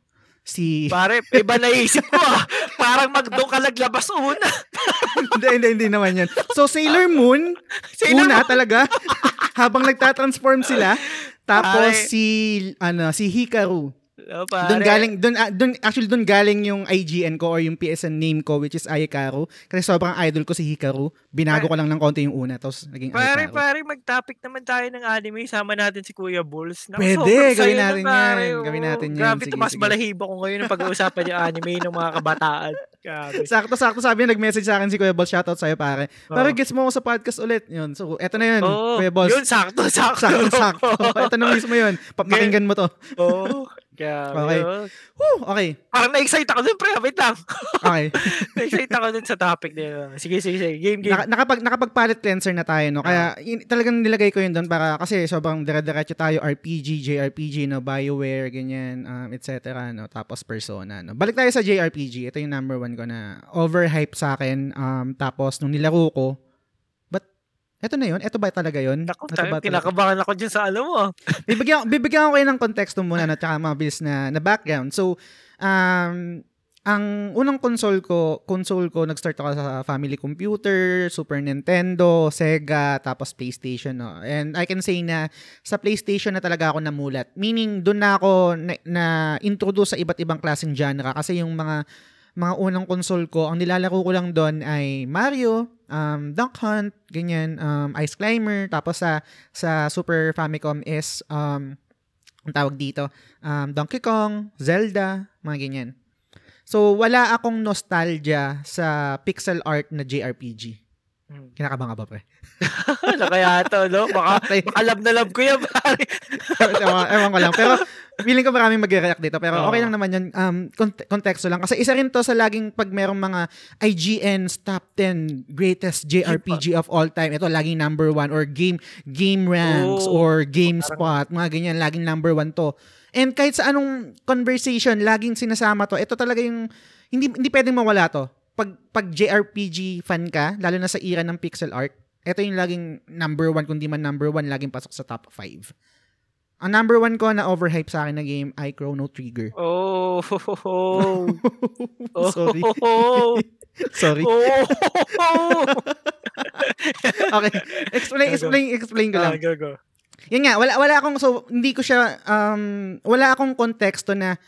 Si... Pare, iba naisip ko ah. Parang magdo ka naglabas una. hindi, hindi, hindi naman yan. So, Sailor Moon, Sailor una Moon. talaga, habang nagtatransform sila. Tapos Pare. si, ano, si Hikaru. Oh, pare. Doon galing, doon, ah, doon, actually doon galing yung IGN ko or yung PSN name ko which is Ayakaru. Kasi sobrang idol ko si Hikaru. Binago ko lang ng konti yung una tapos naging Pare, Ayakaru. pare, mag-topic naman tayo ng anime. Sama natin si Kuya Bulls. Naku, Pwede, gawin natin pare. yan. Gawin natin yan. Grabe, Sige, sige. balahibo ko ngayon ng pag-uusapan yung anime ng mga kabataan. Grabe. Sakto, sakto sabi niya, nag-message sa akin si Kuya Balls. Shoutout sa'yo, pare. Pare, Oo. gets mo ako sa podcast ulit. Yun. So, eto na yun, Oo, Kuya Balls. yun, sakto, sakto. Sakto, sakto. Ito na mismo yun. Papakinggan mo to. Oo. Grabe. Okay. oh. Woo, okay. Parang na-excite ako dun, pre. Wait lang. Okay. na-excite ako dun sa topic na yun. Sige, sige, sige. Game, game. Naka, nakapag, nakapag-palette cleanser na tayo, no? Kaya in, talagang nilagay ko yun doon para kasi sobrang dire-diretso tayo RPG, JRPG, no? BioWare, ganyan, um, etc. No? Tapos Persona, no? Balik tayo sa JRPG. Ito yung number one ko na overhype sa akin. Um, tapos nung nilaro ko, eto na yun? Eto ba talaga yun? Eto tayo, ba kinakabahan ako dyan sa ano mo. bibigyan, bibigyan ko kayo ng konteksto muna no, tsaka mabilis na, na background. So, um, ang unang console ko, console ko, nag-start ako sa family computer, Super Nintendo, Sega, tapos PlayStation. No? And I can say na sa PlayStation na talaga ako namulat. Meaning, doon na ako na, na introduce sa iba't ibang klaseng genre. Kasi yung mga mga unang console ko, ang nilalaro ko lang doon ay Mario, um, Duck Hunt, ganyan, um, Ice Climber, tapos sa sa Super Famicom is um, ang tawag dito, um, Donkey Kong, Zelda, mga ganyan. So, wala akong nostalgia sa pixel art na JRPG. Hmm. Kinakabang ka ba, pre? ano kaya to, no? Baka, baka love na love ko yan, pare. ewan, ewan ko lang. Pero, feeling ko maraming magre-react dito. Pero okay lang naman yun. Um, kont- konteksto lang. Kasi isa rin to sa laging pag merong mga IGN's top 10 greatest JRPG of all time. Ito, laging number one. Or game game ranks. Oo. Or GameSpot. Mga ganyan. Laging number one to. And kahit sa anong conversation, laging sinasama to. Ito talaga yung, hindi, hindi pwedeng mawala to. Pag, pag JRPG fan ka, lalo na sa era ng pixel art, ito yung laging number one, kundi man number one, laging pasok sa top 5. Ang number one ko na overhype sa akin na game ay Chrono Trigger. Oh, oh, Sorry. Oh, Sorry. oh, Okay. Explain, explain, explain ko lang. Ah, go, go. Yan nga, wala, wala akong, so, hindi ko siya, um, wala akong konteksto na,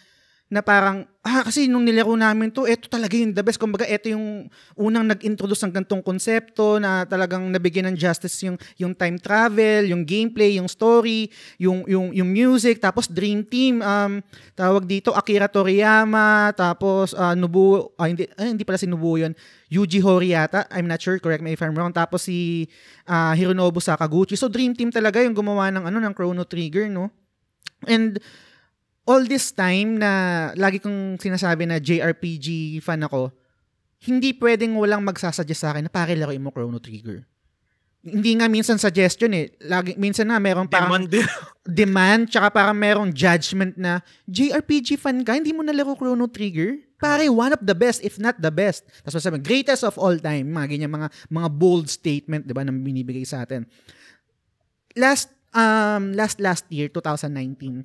na parang, ah, kasi nung nilaro namin to, eto talaga yung the best. Kumbaga, eto yung unang nag-introduce ng gantong konsepto na talagang nabigyan ng justice yung, yung time travel, yung gameplay, yung story, yung, yung, yung music, tapos Dream Team, um, tawag dito, Akira Toriyama, tapos uh, Nobuo, ah, hindi, ah, hindi pala si Nobuo yun, Yuji Horii yata, I'm not sure, correct me if I'm wrong, tapos si ah, Hironobu Sakaguchi. So Dream Team talaga yung gumawa ng ano ng Chrono Trigger, no? And all this time na lagi kong sinasabi na JRPG fan ako, hindi pwedeng walang magsasuggest sa akin na pare laruin mo Chrono Trigger. Hindi nga minsan suggestion eh. Lagi, minsan nga meron parang Demand demand, tsaka parang merong judgment na JRPG fan ka, hindi mo nalaro Chrono Trigger? Pare, one of the best, if not the best. Tapos sabi, greatest of all time, mga ganyan, mga, mga bold statement, di ba, na binibigay sa atin. Last, um, last, last year, 2019,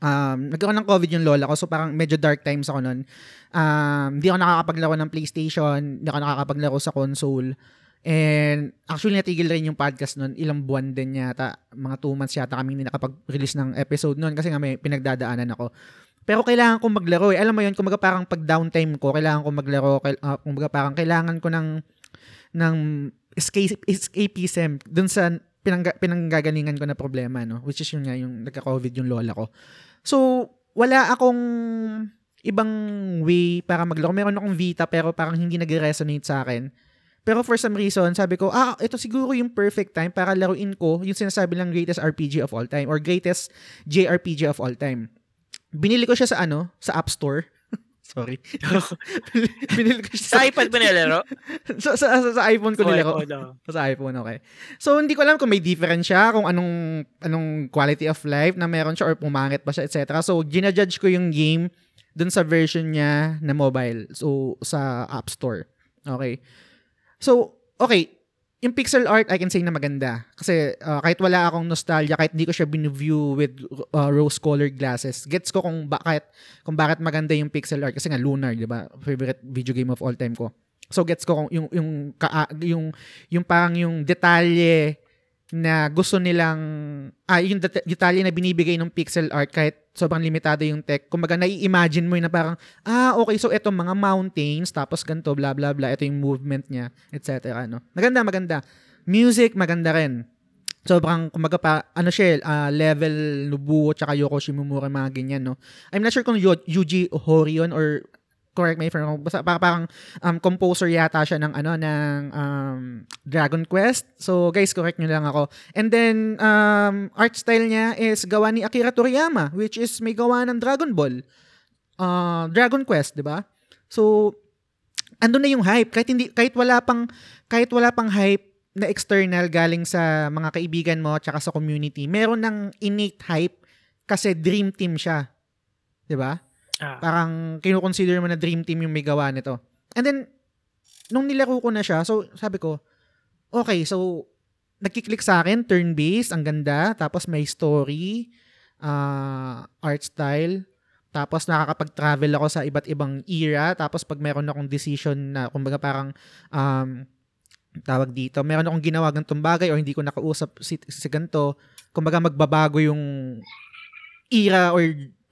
um, nagkaroon ng COVID yung lola ko, so parang medyo dark times ako nun. Um, hindi ako nakakapaglaro ng PlayStation, hindi ako nakakapaglaro sa console. And actually, natigil rin yung podcast nun. Ilang buwan din yata. Mga two months yata kami hindi nakapag-release ng episode nun kasi nga may pinagdadaanan ako. Pero kailangan ko maglaro eh. Alam mo yun, kumbaga parang pag downtime ko, kailangan ko maglaro. Kail- kumbaga parang kailangan ko ng ng escape, escapism dun sa pinangga, pinanggagalingan ko na problema, no? Which is yun nga, yung nagka-COVID yung lola ko. So, wala akong ibang way para maglaro. Meron akong Vita pero parang hindi nag-resonate sa akin. Pero for some reason, sabi ko, ah, ito siguro yung perfect time para laruin ko yung sinasabi lang greatest RPG of all time or greatest JRPG of all time. Binili ko siya sa ano, sa App Store. Sorry. Binili ko siya Sa iPad ba nilaro? sa, sa, sa, sa iPhone ko Sa nilaro. iPhone, oh. Sa iPhone, okay. So, hindi ko alam kung may difference siya, kung anong anong quality of life na meron siya or pumangit ba siya, etc. So, ginajudge ko yung game dun sa version niya na mobile. So, sa App Store. Okay. So, okay. Yung pixel art, I can say na maganda. Kasi uh, kahit wala akong nostalgia, kahit hindi ko siya binview with uh, rose-colored glasses, gets ko kung bakit, kung bakit maganda yung pixel art. Kasi nga, Lunar, di ba? Favorite video game of all time ko. So, gets ko kung yung, yung, ka, yung, yung parang yung detalye na gusto nilang ah yung det- detalye na binibigay ng pixel art kahit sobrang limitado yung tech. Kumbaga nai-imagine mo yun na parang ah okay so eto mga mountains tapos ganto bla bla bla ito yung movement niya etc. ano. Maganda maganda. Music maganda rin. Sobrang kumbaga pa ano siya ah, level Nobuo tsaka Yoko Shimomura mga ganyan no. I'm not sure kung Yu- Yuji Horii or correct me if I'm wrong. Basta parang, um, composer yata siya ng ano ng um, Dragon Quest. So guys, correct nyo lang ako. And then um, art style niya is gawa ni Akira Toriyama which is may gawa ng Dragon Ball. Uh, Dragon Quest, 'di ba? So andun na yung hype kahit hindi kahit wala pang kahit wala pang hype na external galing sa mga kaibigan mo tsaka sa community. Meron ng innate hype kasi dream team siya. 'Di ba? Ah. Parang kinukonsider mo na dream team yung may gawa nito. And then, nung nilaro ko na siya, so sabi ko, okay, so nagkiklik sa akin, turn-based, ang ganda, tapos may story, uh, art style, tapos nakakapag-travel ako sa iba't ibang era, tapos pag meron akong decision na, kumbaga parang, um, tawag dito, meron akong ginawa gantong bagay o hindi ko nakausap si, si ganito, kumbaga magbabago yung era or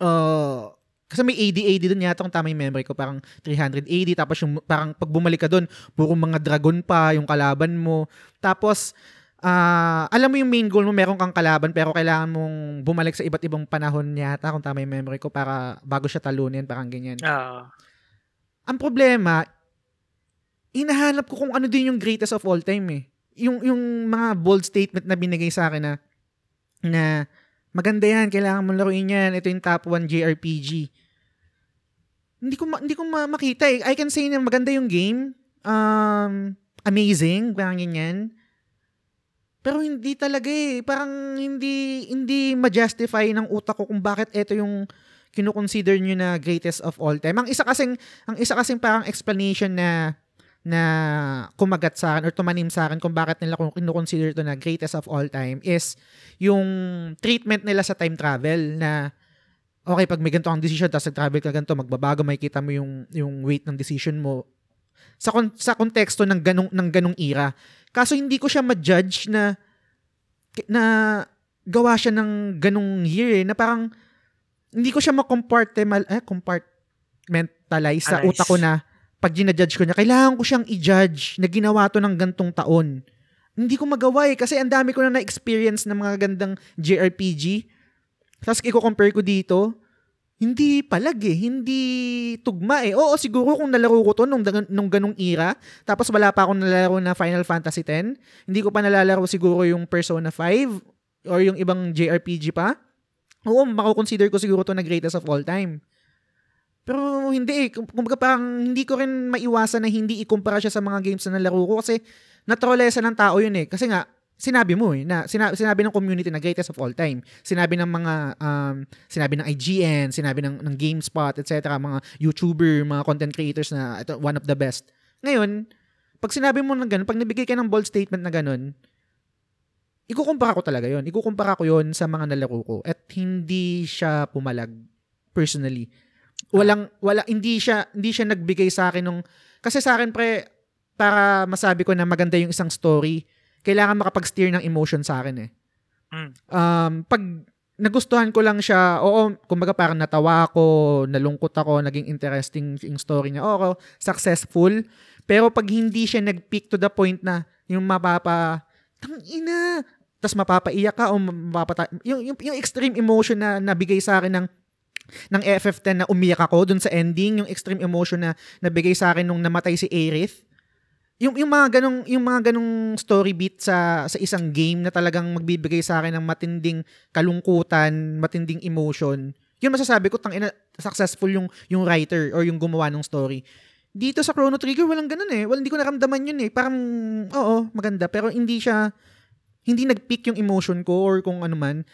uh, kasi may AD-AD doon yata kung tama yung memory ko, parang 300 AD, tapos yung parang pag bumalik ka doon, puro mga dragon pa, yung kalaban mo. Tapos, ah alam mo yung main goal mo, meron kang kalaban, pero kailangan mong bumalik sa iba't ibang panahon yata, kung tama yung memory ko, para bago siya talunin, parang ganyan. Ah. Ang problema, hinahanap ko kung ano din yung greatest of all time eh. Yung, yung mga bold statement na binigay sa akin na, na maganda yan, kailangan mo laruin yan, ito yung top 1 JRPG. Hindi ko, ma- hindi ko ma- makita eh. I can say na maganda yung game, um, amazing, parang ganyan. Pero hindi talaga eh. Parang hindi, hindi ma-justify ng utak ko kung bakit ito yung kinoconsider nyo na greatest of all time. Ang isa kasing, ang isa kasing parang explanation na na kumagat sa akin or tumanim sa akin kung bakit nila kung kinoconsider ito na greatest of all time is yung treatment nila sa time travel na okay, pag may ganito ang decision tapos nag-travel ka ganito, magbabago, makikita mo yung, yung weight ng decision mo sa, kon- sa konteksto ng ganong, ng ganong era. Kaso hindi ko siya ma-judge na na gawa siya ng ganong year eh, na parang hindi ko siya ma-compartmental eh, compartmentalize sa utak ko na pag ginajudge ko niya, kailangan ko siyang i-judge na ginawa to ng gantong taon. Hindi ko magawa eh, kasi ang dami ko na na-experience ng mga gandang JRPG. Tapos i-compare ko dito, hindi palag eh, hindi tugma eh. Oo, siguro kung nalaro ko to nung, nung ganong era, tapos wala pa akong nalaro na Final Fantasy X, hindi ko pa nalalaro siguro yung Persona 5 or yung ibang JRPG pa. Oo, mako-consider ko siguro to na greatest of all time. Pero hindi eh. Kumbaga parang hindi ko rin maiwasan na hindi ikumpara siya sa mga games na nalaro ko kasi natrolesa ng tao yun eh. Kasi nga, sinabi mo eh, na sinabi, sinabi ng community na greatest of all time. Sinabi ng mga, um, sinabi ng IGN, sinabi ng, ng GameSpot, etc. Mga YouTuber, mga content creators na ito, one of the best. Ngayon, pag sinabi mo ng ganun, pag nabigay ka ng bold statement na ganun, ikukumpara ko talaga yon Ikukumpara ko yon sa mga nalaro ko at hindi siya pumalag personally. Walang wala hindi siya hindi siya nagbigay sa akin nung kasi sa akin pre para masabi ko na maganda yung isang story, kailangan makapag-steer ng emotion sa akin eh. Mm. Um, pag nagustuhan ko lang siya, oo, kumbaga parang natawa ako, nalungkot ako, naging interesting yung story niya. Oo, successful. Pero pag hindi siya nag-peak to the point na yung mapapa, tang ina, tas mapapaiyak ka o mapapata, yung, yung, yung extreme emotion na nabigay sa akin ng ng FF10 na umiyak ako dun sa ending, yung extreme emotion na nabigay sa akin nung namatay si Aerith. Yung yung mga ganong yung mga ganong story beat sa sa isang game na talagang magbibigay sa akin ng matinding kalungkutan, matinding emotion. Yun masasabi ko tang ina successful yung yung writer or yung gumawa ng story. Dito sa Chrono Trigger walang ganun eh. Well, hindi ko naramdaman yun eh. Parang oo, maganda pero hindi siya hindi nag-peak yung emotion ko or kung ano man.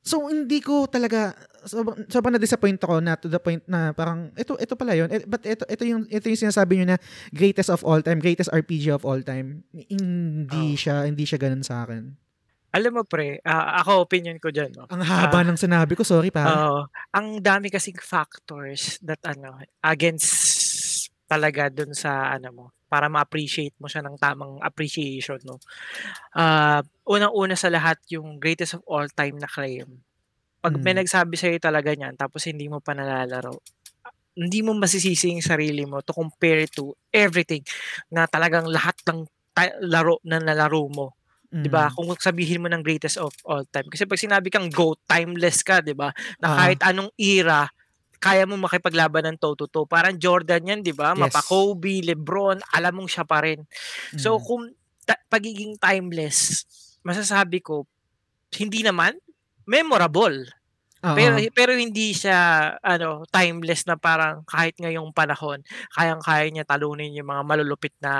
So, hindi ko talaga, sobrang, sobrang na-disappoint ako na to the point na parang, ito, ito pala yun. Eh, but ito, ito, yung, ito yung sinasabi nyo na greatest of all time, greatest RPG of all time. Hindi Oh. siya, hindi siya ganun sa akin. Alam mo pre, ah, ako opinion ko dyan. No? Ang haba ng sinabi ko, sorry pa. Oo. ang dami kasing factors that ano against talaga dun sa ano mo para ma-appreciate mo siya ng tamang appreciation, no? Ah, unang-una sa lahat yung greatest of all time na claim. 'Pag may Mm. nagsabi sa'yo talaga niyan tapos hindi mo pa nalalaro, hindi mo masisisi yung sarili mo to compare to everything na talagang lahat ng ta laro na nalaro mo, 'di ba? Mm. Kung sabihin mo ng greatest of all time. Kasi 'pag sinabi kang GOAT, timeless ka, 'di ba? Na Oo. kahit anong era, kaya mo makipaglaban ng toe to toe. Parang Jordan 'yan, 'di ba? Mapa Yes. Kobe, LeBron, alam mong siya pa rin. So Mm. kung ta pagiging timeless, masasabi ko, hindi naman, memorable. Pero Oo. pero hindi siya ano, timeless na parang kahit ngayong panahon, kayang-kaya niya talunin yung mga malulupit na,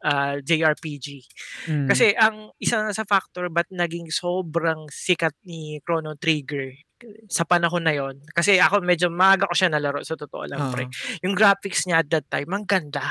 ah, JRPG. Mm. Kasi ang isa na sa factor ba't naging sobrang sikat ni Chrono Trigger sa panahon na yun, kasi ako medyo maaga ko siya nalaro sa totoo lang pre. Oo. Yung graphics niya at that time ang ganda.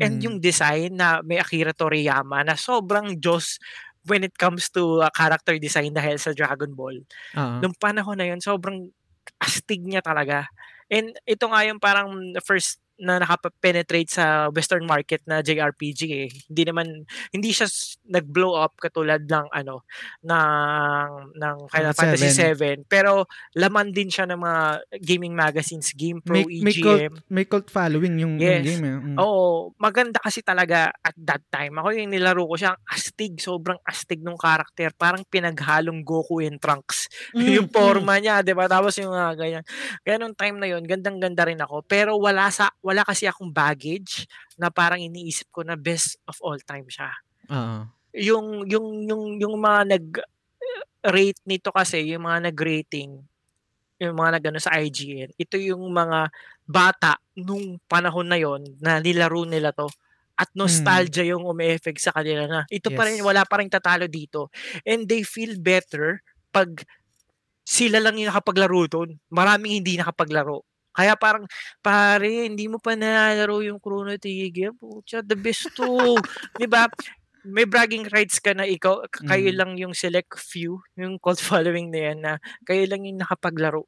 And Mm. yung design na may Akira Toriyama na sobrang Diyos when it comes to, ah, character design dahil sa Dragon Ball. Oo. Nung panahon na yun sobrang astig niya talaga. And ito nga yung parang first na nakapa-penetrate sa western market na JRPG, eh. Hindi naman hindi siya nag-blow up katulad ng ano, ng ng Final Fantasy 7. VII, pero laman din siya ng mga gaming magazines, GamePro, May may cult EGM. may cult following yung yung Yes. game, eh. Mm. Oo, maganda kasi talaga at that time. Ako yung nilaro ko siya, ang astig, sobrang astig nung character. Parang pinaghalong Goku and Trunks yung Mm, mm. niya, 'di ba? Tapos yung mga ganyan. Kaya nung time na yun, gandang-ganda rin ako. Pero wala sa wala kasi akong baggage na parang iniisip ko na best of all time siya. Oo. Yung yung yung yung mga nag-rate nito kasi, yung mga nag-rating, yung mga nag-ano sa IGN, ito yung mga bata nung panahon na yun na nilaro nila 'to at Mm. nostalgia yung ume-effect sa kanila na ito pa rin, Yes. wala pa ring tatalo dito. And they feel better 'pag sila lang yung nakapaglaro dun, maraming hindi nakapaglaro. Kaya parang, "Pare hindi mo pa nalalaro yung Chrono Trigger, putya the best 'to." 'Di ba? May bragging rights ka na ikaw kayo Mm. lang yung select few, yung cult following na yan na kayo lang yung nakapaglaro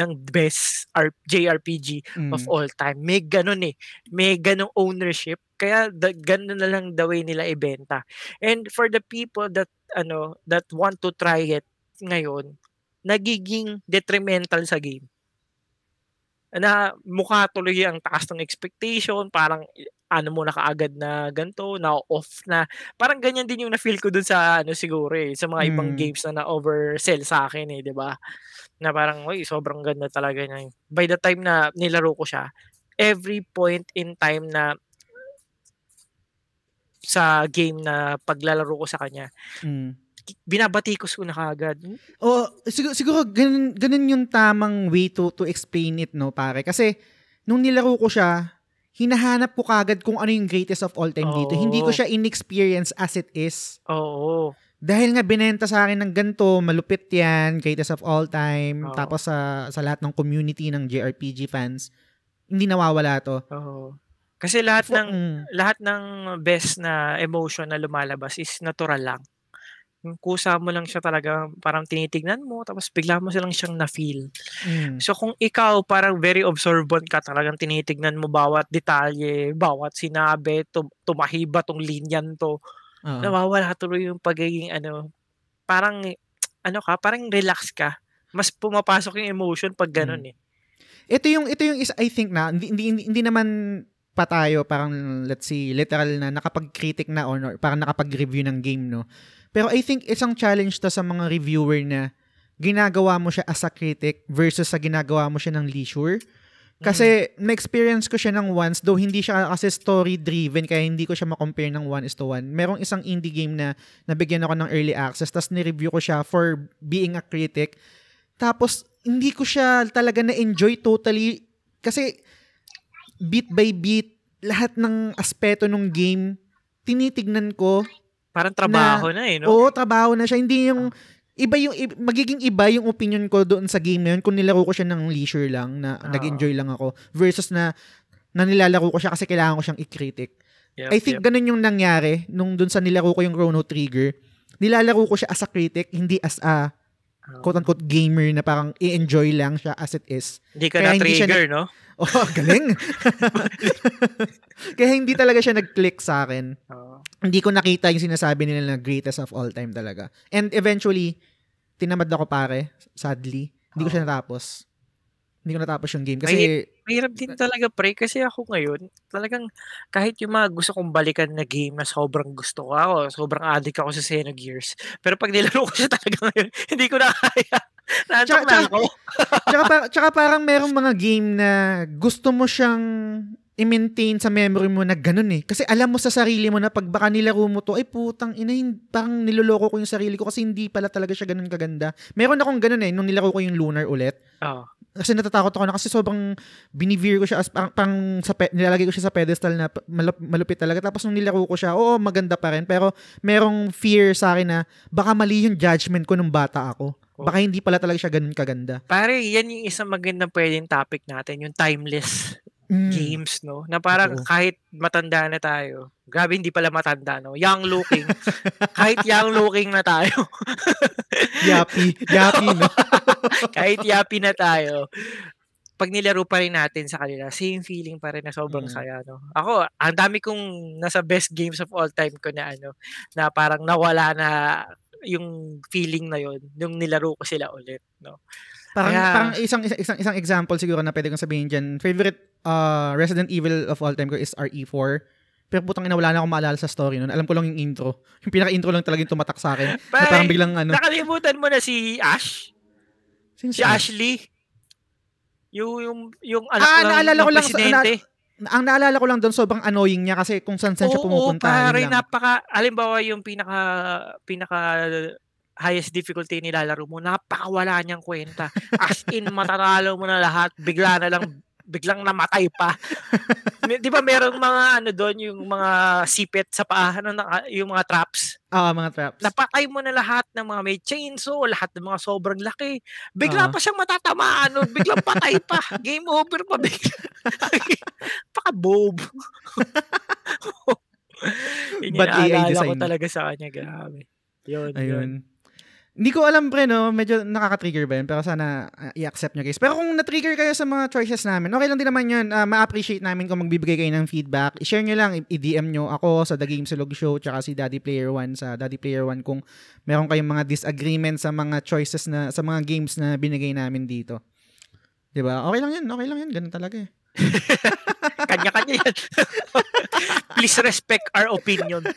ng best R JRPG of Mm. all time. May gano'n, eh, may gano'ng ownership kaya da gano'n na lang the way nila ibenta. And for the people that ano, that want to try it ngayon, nagiging detrimental sa game. Na mukha tuloy ang taas ng expectation, parang ano mo na kaagad na gan'to, na-o-off na. Parang ganyan din yung na-feel ko dun sa ano siguro, eh, sa mga ibang Mm. games na na-oversell sa'kin, eh, 'di ba? Na parang, "Uy, sobrang ganda talaga niya." By the time na nilaro ko siya, every point in time na sa game na paglalaro ko sa kanya, Mm. Binabatikos ko na kaagad. Hmm, Oo, sigu siguro ganun ganun yung tamang way to to explain it 'no, pare. Kasi nung nilaro ko siya, hinahanap ko kaagad kung ano yung greatest of all time dito. Hindi ko siya in-experience as it is. Oo. Dahil nga binenta sa akin ng ganito, malupit 'yan, greatest of all time. Oo. Tapos sa sa lahat ng community ng JRPG fans, hindi nawawala 'to. Oo. Kasi lahat ng mm. lahat ng best na emotion na lumalabas is natural lang. Yung kusa mo lang siya talaga parang tinitignan mo tapos bigla mo lang siyang na-feel. Mm. So kung ikaw parang very observant ka, talagang tinitignan mo bawat detalye, bawat sinabi, tum tumahiba 'tong linyan 'to, Oo. nawawala tuloy yung pagiging ano, parang ano ka, parang relax ka. Mas pumapasok yung emotion 'pag gano'n, Mm. eh. Ito yung ito yung isa I think na hindi hindi hindi naman pa tayo parang let's say literal na nakapag-critic na or or parang nakapag-review ng game 'no. Pero I think isang challenge 'to sa mga reviewer na ginagawa mo siya as a critic versus sa ginagawa mo siya ng leisure. Mm. Kasi na-experience ko siya ng once though hindi siya kasi story driven kaya hindi ko siya ma-compare ng one is to one. Merong isang indie game na nabigyan ako ng early access tapos ni-review ko siya for being a critic. Tapos hindi ko siya talaga na-enjoy totally kasi bit by bit lahat ng aspeto ng game tinitignan ko. Parang trabaho na, eh, 'no? Oo, trabaho na siya. Hindi yung iba yung i- magiging iba yung opinion ko doon sa game na yun kung nilaro ko siya ng leisure lang na Oo. nag-enjoy lang ako versus na na nilalaro ko siya kasi kailangan ko siyang i-critic. Yep, I think yep. ganun yung nangyari nung doon sa nilaro ko yung Chrono Trigger. Nilalaro ko siya as a critic, hindi as a quote-unquote gamer na parang i-enjoy lang siya as it is. Hindi ka Kaya na-trigger, no? Oh, galing! Kaya hindi talaga siya nag-click sa akin. Oo. Hindi ko nakita yung sinasabi nila na greatest of all time talaga. And eventually, tinamad ako pare, sadly. Hindi ko siya natapos. Hindi ko natapos yung game. Kasi, Mahirap din talaga, pre. Kasi ako ngayon, talagang kahit yung mga gusto kong balikan na game na sobrang gusto ko ako, sobrang addict ako sa Xenogears. Pero pag nilaro ko siya talaga ngayon, hindi ko na kaya. Nantok Tsaka- na tsaka- ako. tsaka, pa- tsaka parang merong mga game na gusto mo siyang i-maintain sa memory mo na ganun eh. Kasi alam mo sa sarili mo na pag baka nilaro mo to, ay putang ina, parang niloloko ko yung sarili ko kasi hindi pala talaga siya ganun kaganda. Meron akong ganun eh, nung nilaro ko yung Lunar ulit. Oo. Kasi natatakot ako na kasi sobrang binivere ko siya as parang, parang sa pe- nilalagay ko siya sa pedestal na malup- malupit talaga. Tapos nung nilaro ko siya, oo, maganda pa rin. Pero merong fear sa akin na baka mali yung judgment ko nung bata ako. Baka hindi pala talaga siya ganun kaganda. Pare, yan yung isang magandang pwedeng topic natin, yung timeless Mm. games, no? Na parang Oo. kahit matanda na tayo, grabe hindi pala matanda, no? Young looking. kahit young looking na tayo, Yappy. Yappy, no? kahit yapi na tayo, pag nilaro pa rin natin sa kanila, same feeling pa rin na sobrang Mm. saya, no? Ako, ang dami kong nasa best games of all time ko na ano, na parang nawala na yung feeling na yon nung nilaro ko sila ulit, no? Parang, Kaya- parang isang, isang, isang, isang example siguro na pwede kong sabihin dyan. Favorite uh, Resident Evil of all time ko is RE4. Pero putang ina, wala na akong maalala sa story nun. Alam ko lang yung intro. Yung pinaka-intro lang talaga yung tumatak sa akin. na Pare, parang biglang ano. nakalimutan mo na si Ash? Sino Si siya? Ashley? Yung, yung, yung anak Ah, ng, naalala ko lang sa- presidente. Ang naalala ko lang doon, sobrang annoying niya kasi kung saan saan siya Oo, pumupunta. yun pare, lang. napaka, alimbawa yung pinaka, pinaka highest difficulty nilalaro mo, napakawala niyang kwenta. As in, matatalo mo na lahat, bigla na lang, biglang namatay pa. Di ba merong mga ano doon, yung mga sipit sa paa, ano, yung mga traps. Ah, mga traps. Napatay mo na lahat ng mga may chainsaw, lahat ng mga sobrang laki. Bigla Oo. pa siyang matatamaan, no? biglang patay pa. Game over pa bigla. Yun yung Bad AI naalala ko design. talaga sa kanya. Grabe. Yun, yun. Hindi ko alam pre, no? Medyo nakaka-trigger ba yun? Pero sana uh, i-accept nyo guys. Pero kung na-trigger kayo sa mga choices namin, okay lang din naman yun. Uh, ma-appreciate namin kung magbibigay kayo ng feedback. I-share nyo lang, i-DM nyo ako sa The Game Silog Show, tsaka si Daddy Player One sa Daddy Player One kung meron kayong mga disagreement sa mga choices na, sa mga games na binigay namin dito. 'Di ba? Okay lang yan, okay lang yan. Ganun talaga eh. Kanya-kanya yan. Please respect our opinion.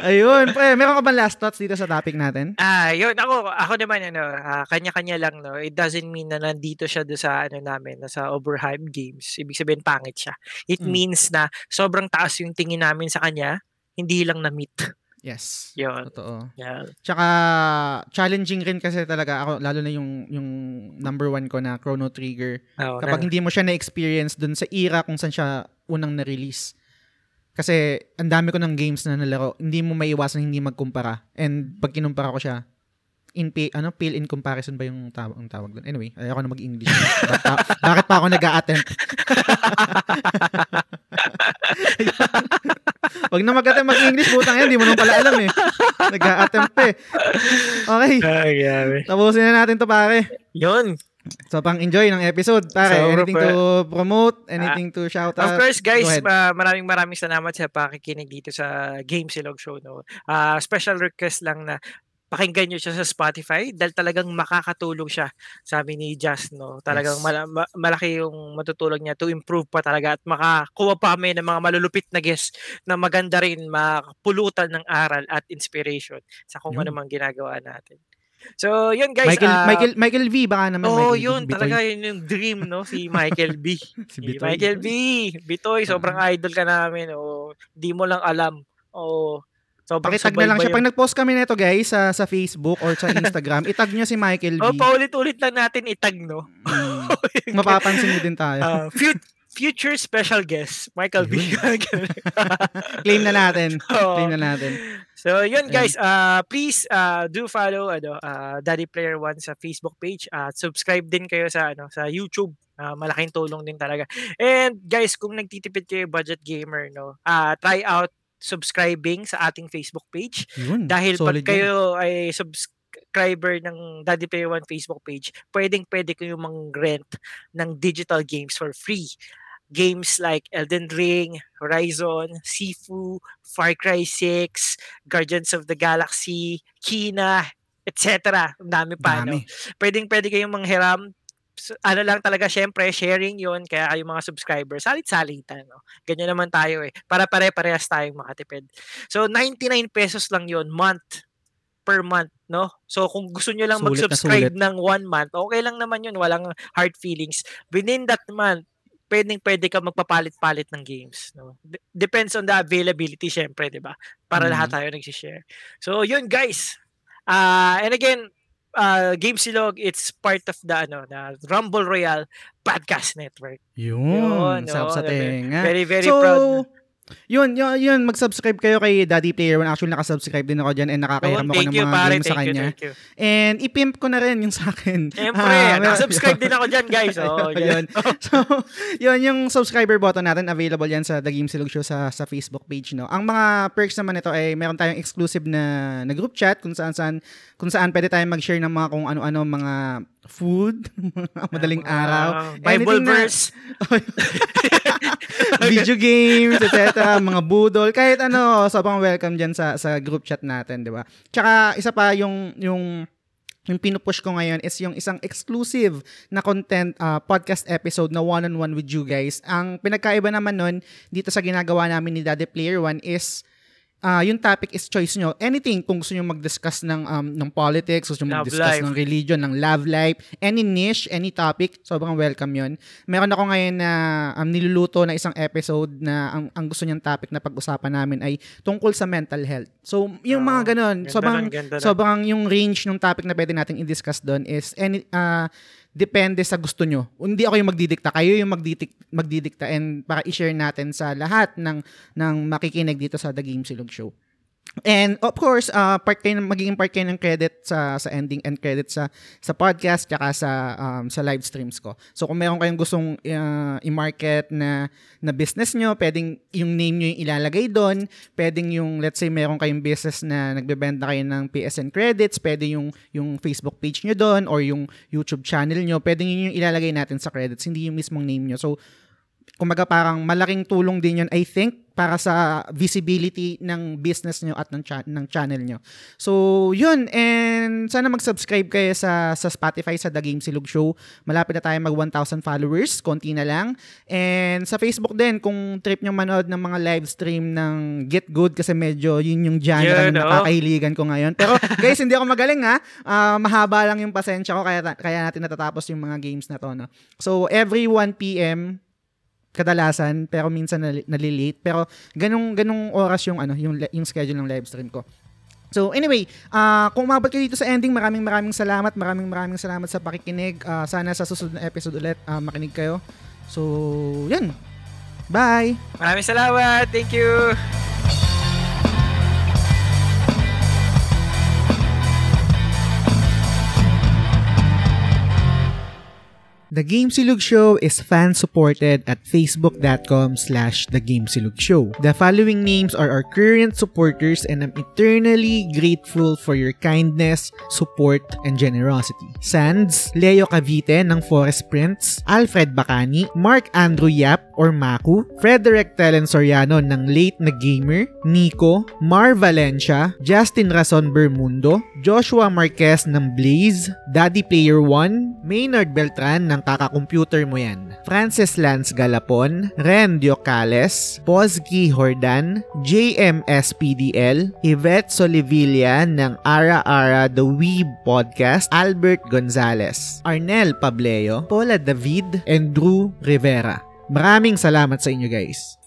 Ayun, pre, meron ka ba last thoughts dito sa topic natin? Ah, yun ako ako naman ano, ah, kanya-kanya lang no. It doesn't mean na nandito siya do sa ano namin, na sa overhyped games. Ibig sabihin pangit siya. It Mm. means na sobrang taas yung tingin namin sa kanya, hindi lang na meet. Yes. Yun. Totoo. Yeah. Tsaka challenging rin kasi talaga ako lalo na yung yung number one ko na Chrono Trigger. Oh, Kapag hindi mo siya na-experience dun sa era kung saan siya unang na-release. Kasi ang dami ko ng games na nalaro, hindi mo maiwasan hindi magkumpara. And pag kinumpara ko siya, in pay, ano, pale in comparison ba yung tawag, ang tawag doon? Anyway, ayoko na mag-English. Bakit pa, bakit pa ako nag-a-attempt? Wag na mag-attempt mag-English, putang yan, hindi mo nang pala alam eh. Nag-a-attempt eh. Okay, Ay, tapusin na natin to pare. Yun. So, pang enjoy ng episode, pare. Sobra anything pa. to promote? Anything to shout out? Of course, guys, ma- maraming maraming salamat sa pakikinig dito sa Game Silog Show. No? Ah, special request lang na pakinggan nyo siya sa Spotify dahil talagang makakatulong siya sabi ni Jazz no talagang Yes. mala- ma- malaki yung matutulong niya to improve pa talaga at makakuha pa kami ng mga malulupit na guests na maganda rin makapulutan ng aral at inspiration sa kung Yun. ano mang ginagawa natin so yun guys Michael, ah, Michael, Michael V, baka naman. Oh, Michael yun Bitoy. talaga yun yung dream no si Michael B. Si Si Bitoy. Michael B. Bitoy, sobrang idol ka namin. O, di mo lang alam. O, sobrang Pakitag na lang siya. Pag nag-post kami nito guys sa sa Facebook or sa Instagram, itag nyo si Michael V. O, paulit-ulit lang natin itag, no? Mm, mapapansin nyo din tayo. Ah, fu- future special guest, Michael B. Claim na natin. Claim na natin. So, yun guys, uh, please uh, do follow ano, uh, Daddy Player One sa Facebook page at subscribe din kayo sa ano sa YouTube. Uh, malaking tulong din talaga. And guys, kung nagtitipid kayo budget gamer, no, uh, try out subscribing sa ating Facebook page. Yun. Dahil pag kayo ay subscriber ng Daddy Player One Facebook page, pwedeng pwede kayo mang-rent ng digital games for free. Games like Elden Ring, Horizon, Sifu, Far Cry 6, Guardians of the Galaxy, Kina, etc. Ang dami pa. Dami. No? Pwedeng pwede kayong manghiram ano lang talaga, syempre, sharing yon kaya kayo mga subscribers, salit-salitan, no? Ganyan naman tayo eh. Para pare-parehas tayong makatipid. So, 99 pesos lang yon month per month, no? So, kung gusto nyo lang Sulit mag-subscribe ng one month, okay lang naman yun. Walang hard feelings. Within that month, pwedeng pwede ka magpapalit-palit ng games. No? D- depends on the availability, syempre, di ba? Para Mhm. lahat tayo nagsishare. So, yun guys. Uh, and again, uh, Game Silog, it's part of the, ano, the Rumble Royale Podcast Network. Yun. Yun, no? sa tenga. Very, very so, proud. Yun, yun, yun, mag-subscribe kayo kay Daddy Player One. Actually, nakasubscribe din ako dyan and nakakahiram Yun, ako ng you, mga pare. games sa you, kanya. you. And ipimp ko na rin yung sa akin. Siyempre, meron- nakasubscribe din ako dyan, guys. Oh, yun. So, yun yung subscriber button natin available yan sa The Game Silog Show sa sa Facebook page, no. Ang mga perks naman nito ay meron tayong exclusive na na group chat kung saan saan kung saan pwede tayong mag-share ng mga kung ano-ano mga food, madaling Ah, araw, Bible verse. video games, etc., mga budol, kahit ano, sobrang welcome diyan sa sa group chat natin, 'di ba? Tsaka isa pa yung yung yung pinupush ko ngayon is yung isang exclusive na content uh, podcast episode na one-on-one with you guys. Ang pinagkaiba naman nun dito sa ginagawa namin ni Daddy Player One is uh, yung topic is choice nyo. Anything kung gusto nyo mag-discuss ng, um, ng politics, gusto nyo Love mag-discuss life. ng religion, ng love life, any niche, any topic, sobrang welcome yon Meron ako ngayon na um, niluluto na isang episode na ang, ang gusto niyang topic na pag-usapan namin ay tungkol sa mental health. So, yung Oo, mga ganun, Ganda sobrang nun, ganda sobrang yung range ng topic na pwede nating i-discuss doon is any uh, depende sa gusto nyo. Hindi ako yung magdidikta, kayo yung magdidik, magdidikta and para i-share natin sa lahat ng ng makikinig dito sa The Game Silog Show. And of course, uh, part kayo, magiging part kayo ng credit sa sa ending and credit sa sa podcast tsaka sa um, sa live streams ko. So kung meron kayong gustong uh, i-market na na business nyo, pwedeng yung name nyo yung ilalagay doon, pwedeng yung let's say meron kayong business na nagbebenta kayo ng PSN credits, pwede yung yung Facebook page nyo doon or yung YouTube channel nyo, pwedeng yun yung ilalagay natin sa credits, hindi yung mismong name nyo. So kumbaga parang malaking tulong din yun I think para sa visibility ng business nyo at ng, cha- ng channel nyo. So, yun. And sana mag-subscribe kayo sa, sa Spotify sa The Game Silog Show. Malapit na tayo mag 1,000 followers. Konti na lang. And sa Facebook din, kung trip nyo manood ng mga live stream ng Get Good kasi medyo yun yung genre Yun, na oh. nakakahiligan ko ngayon. Pero guys, hindi ako magaling ha. Ah, mahaba lang yung pasensya ko kaya, kaya natin natatapos yung mga games na to. No? So, every 1 p.m., kadalasan pero minsan nali- nalilate pero ganung ganung oras yung ano yung yung schedule ng live stream ko. So anyway, ah kung umabot kayo dito sa ending, maraming maraming salamat, maraming maraming salamat sa pakikinig. Ah, sana sa susunod na episode ulit ah, makinig kayo. So, yun. Bye. Maraming salamat. Thank you. The Game Silog Show is fan-supported at facebook.com slash The. The following names are our current supporters and I'm eternally grateful for your kindness, support, and generosity. Sands, Leo Cavite ng Forest Prince, Alfred Bacani, Mark Andrew Yap or Maku, Frederick Telen Soriano ng Late na Gamer, Nico, Mar Valencia, Justin Rason Bermundo, Joshua Marquez ng Blaze, Daddy Player 1, Maynard Beltran ng Kaka-Computer Mo Yan, Francis Lance Galapon, Ren Diocales, Pozgi Hordan, JMSPDL, Yvette Solivilla ng Ara Ara The Weeb Podcast, Albert Gonzalez, Arnel Pableo, Paula David, and Drew Rivera. Maraming salamat sa inyo guys.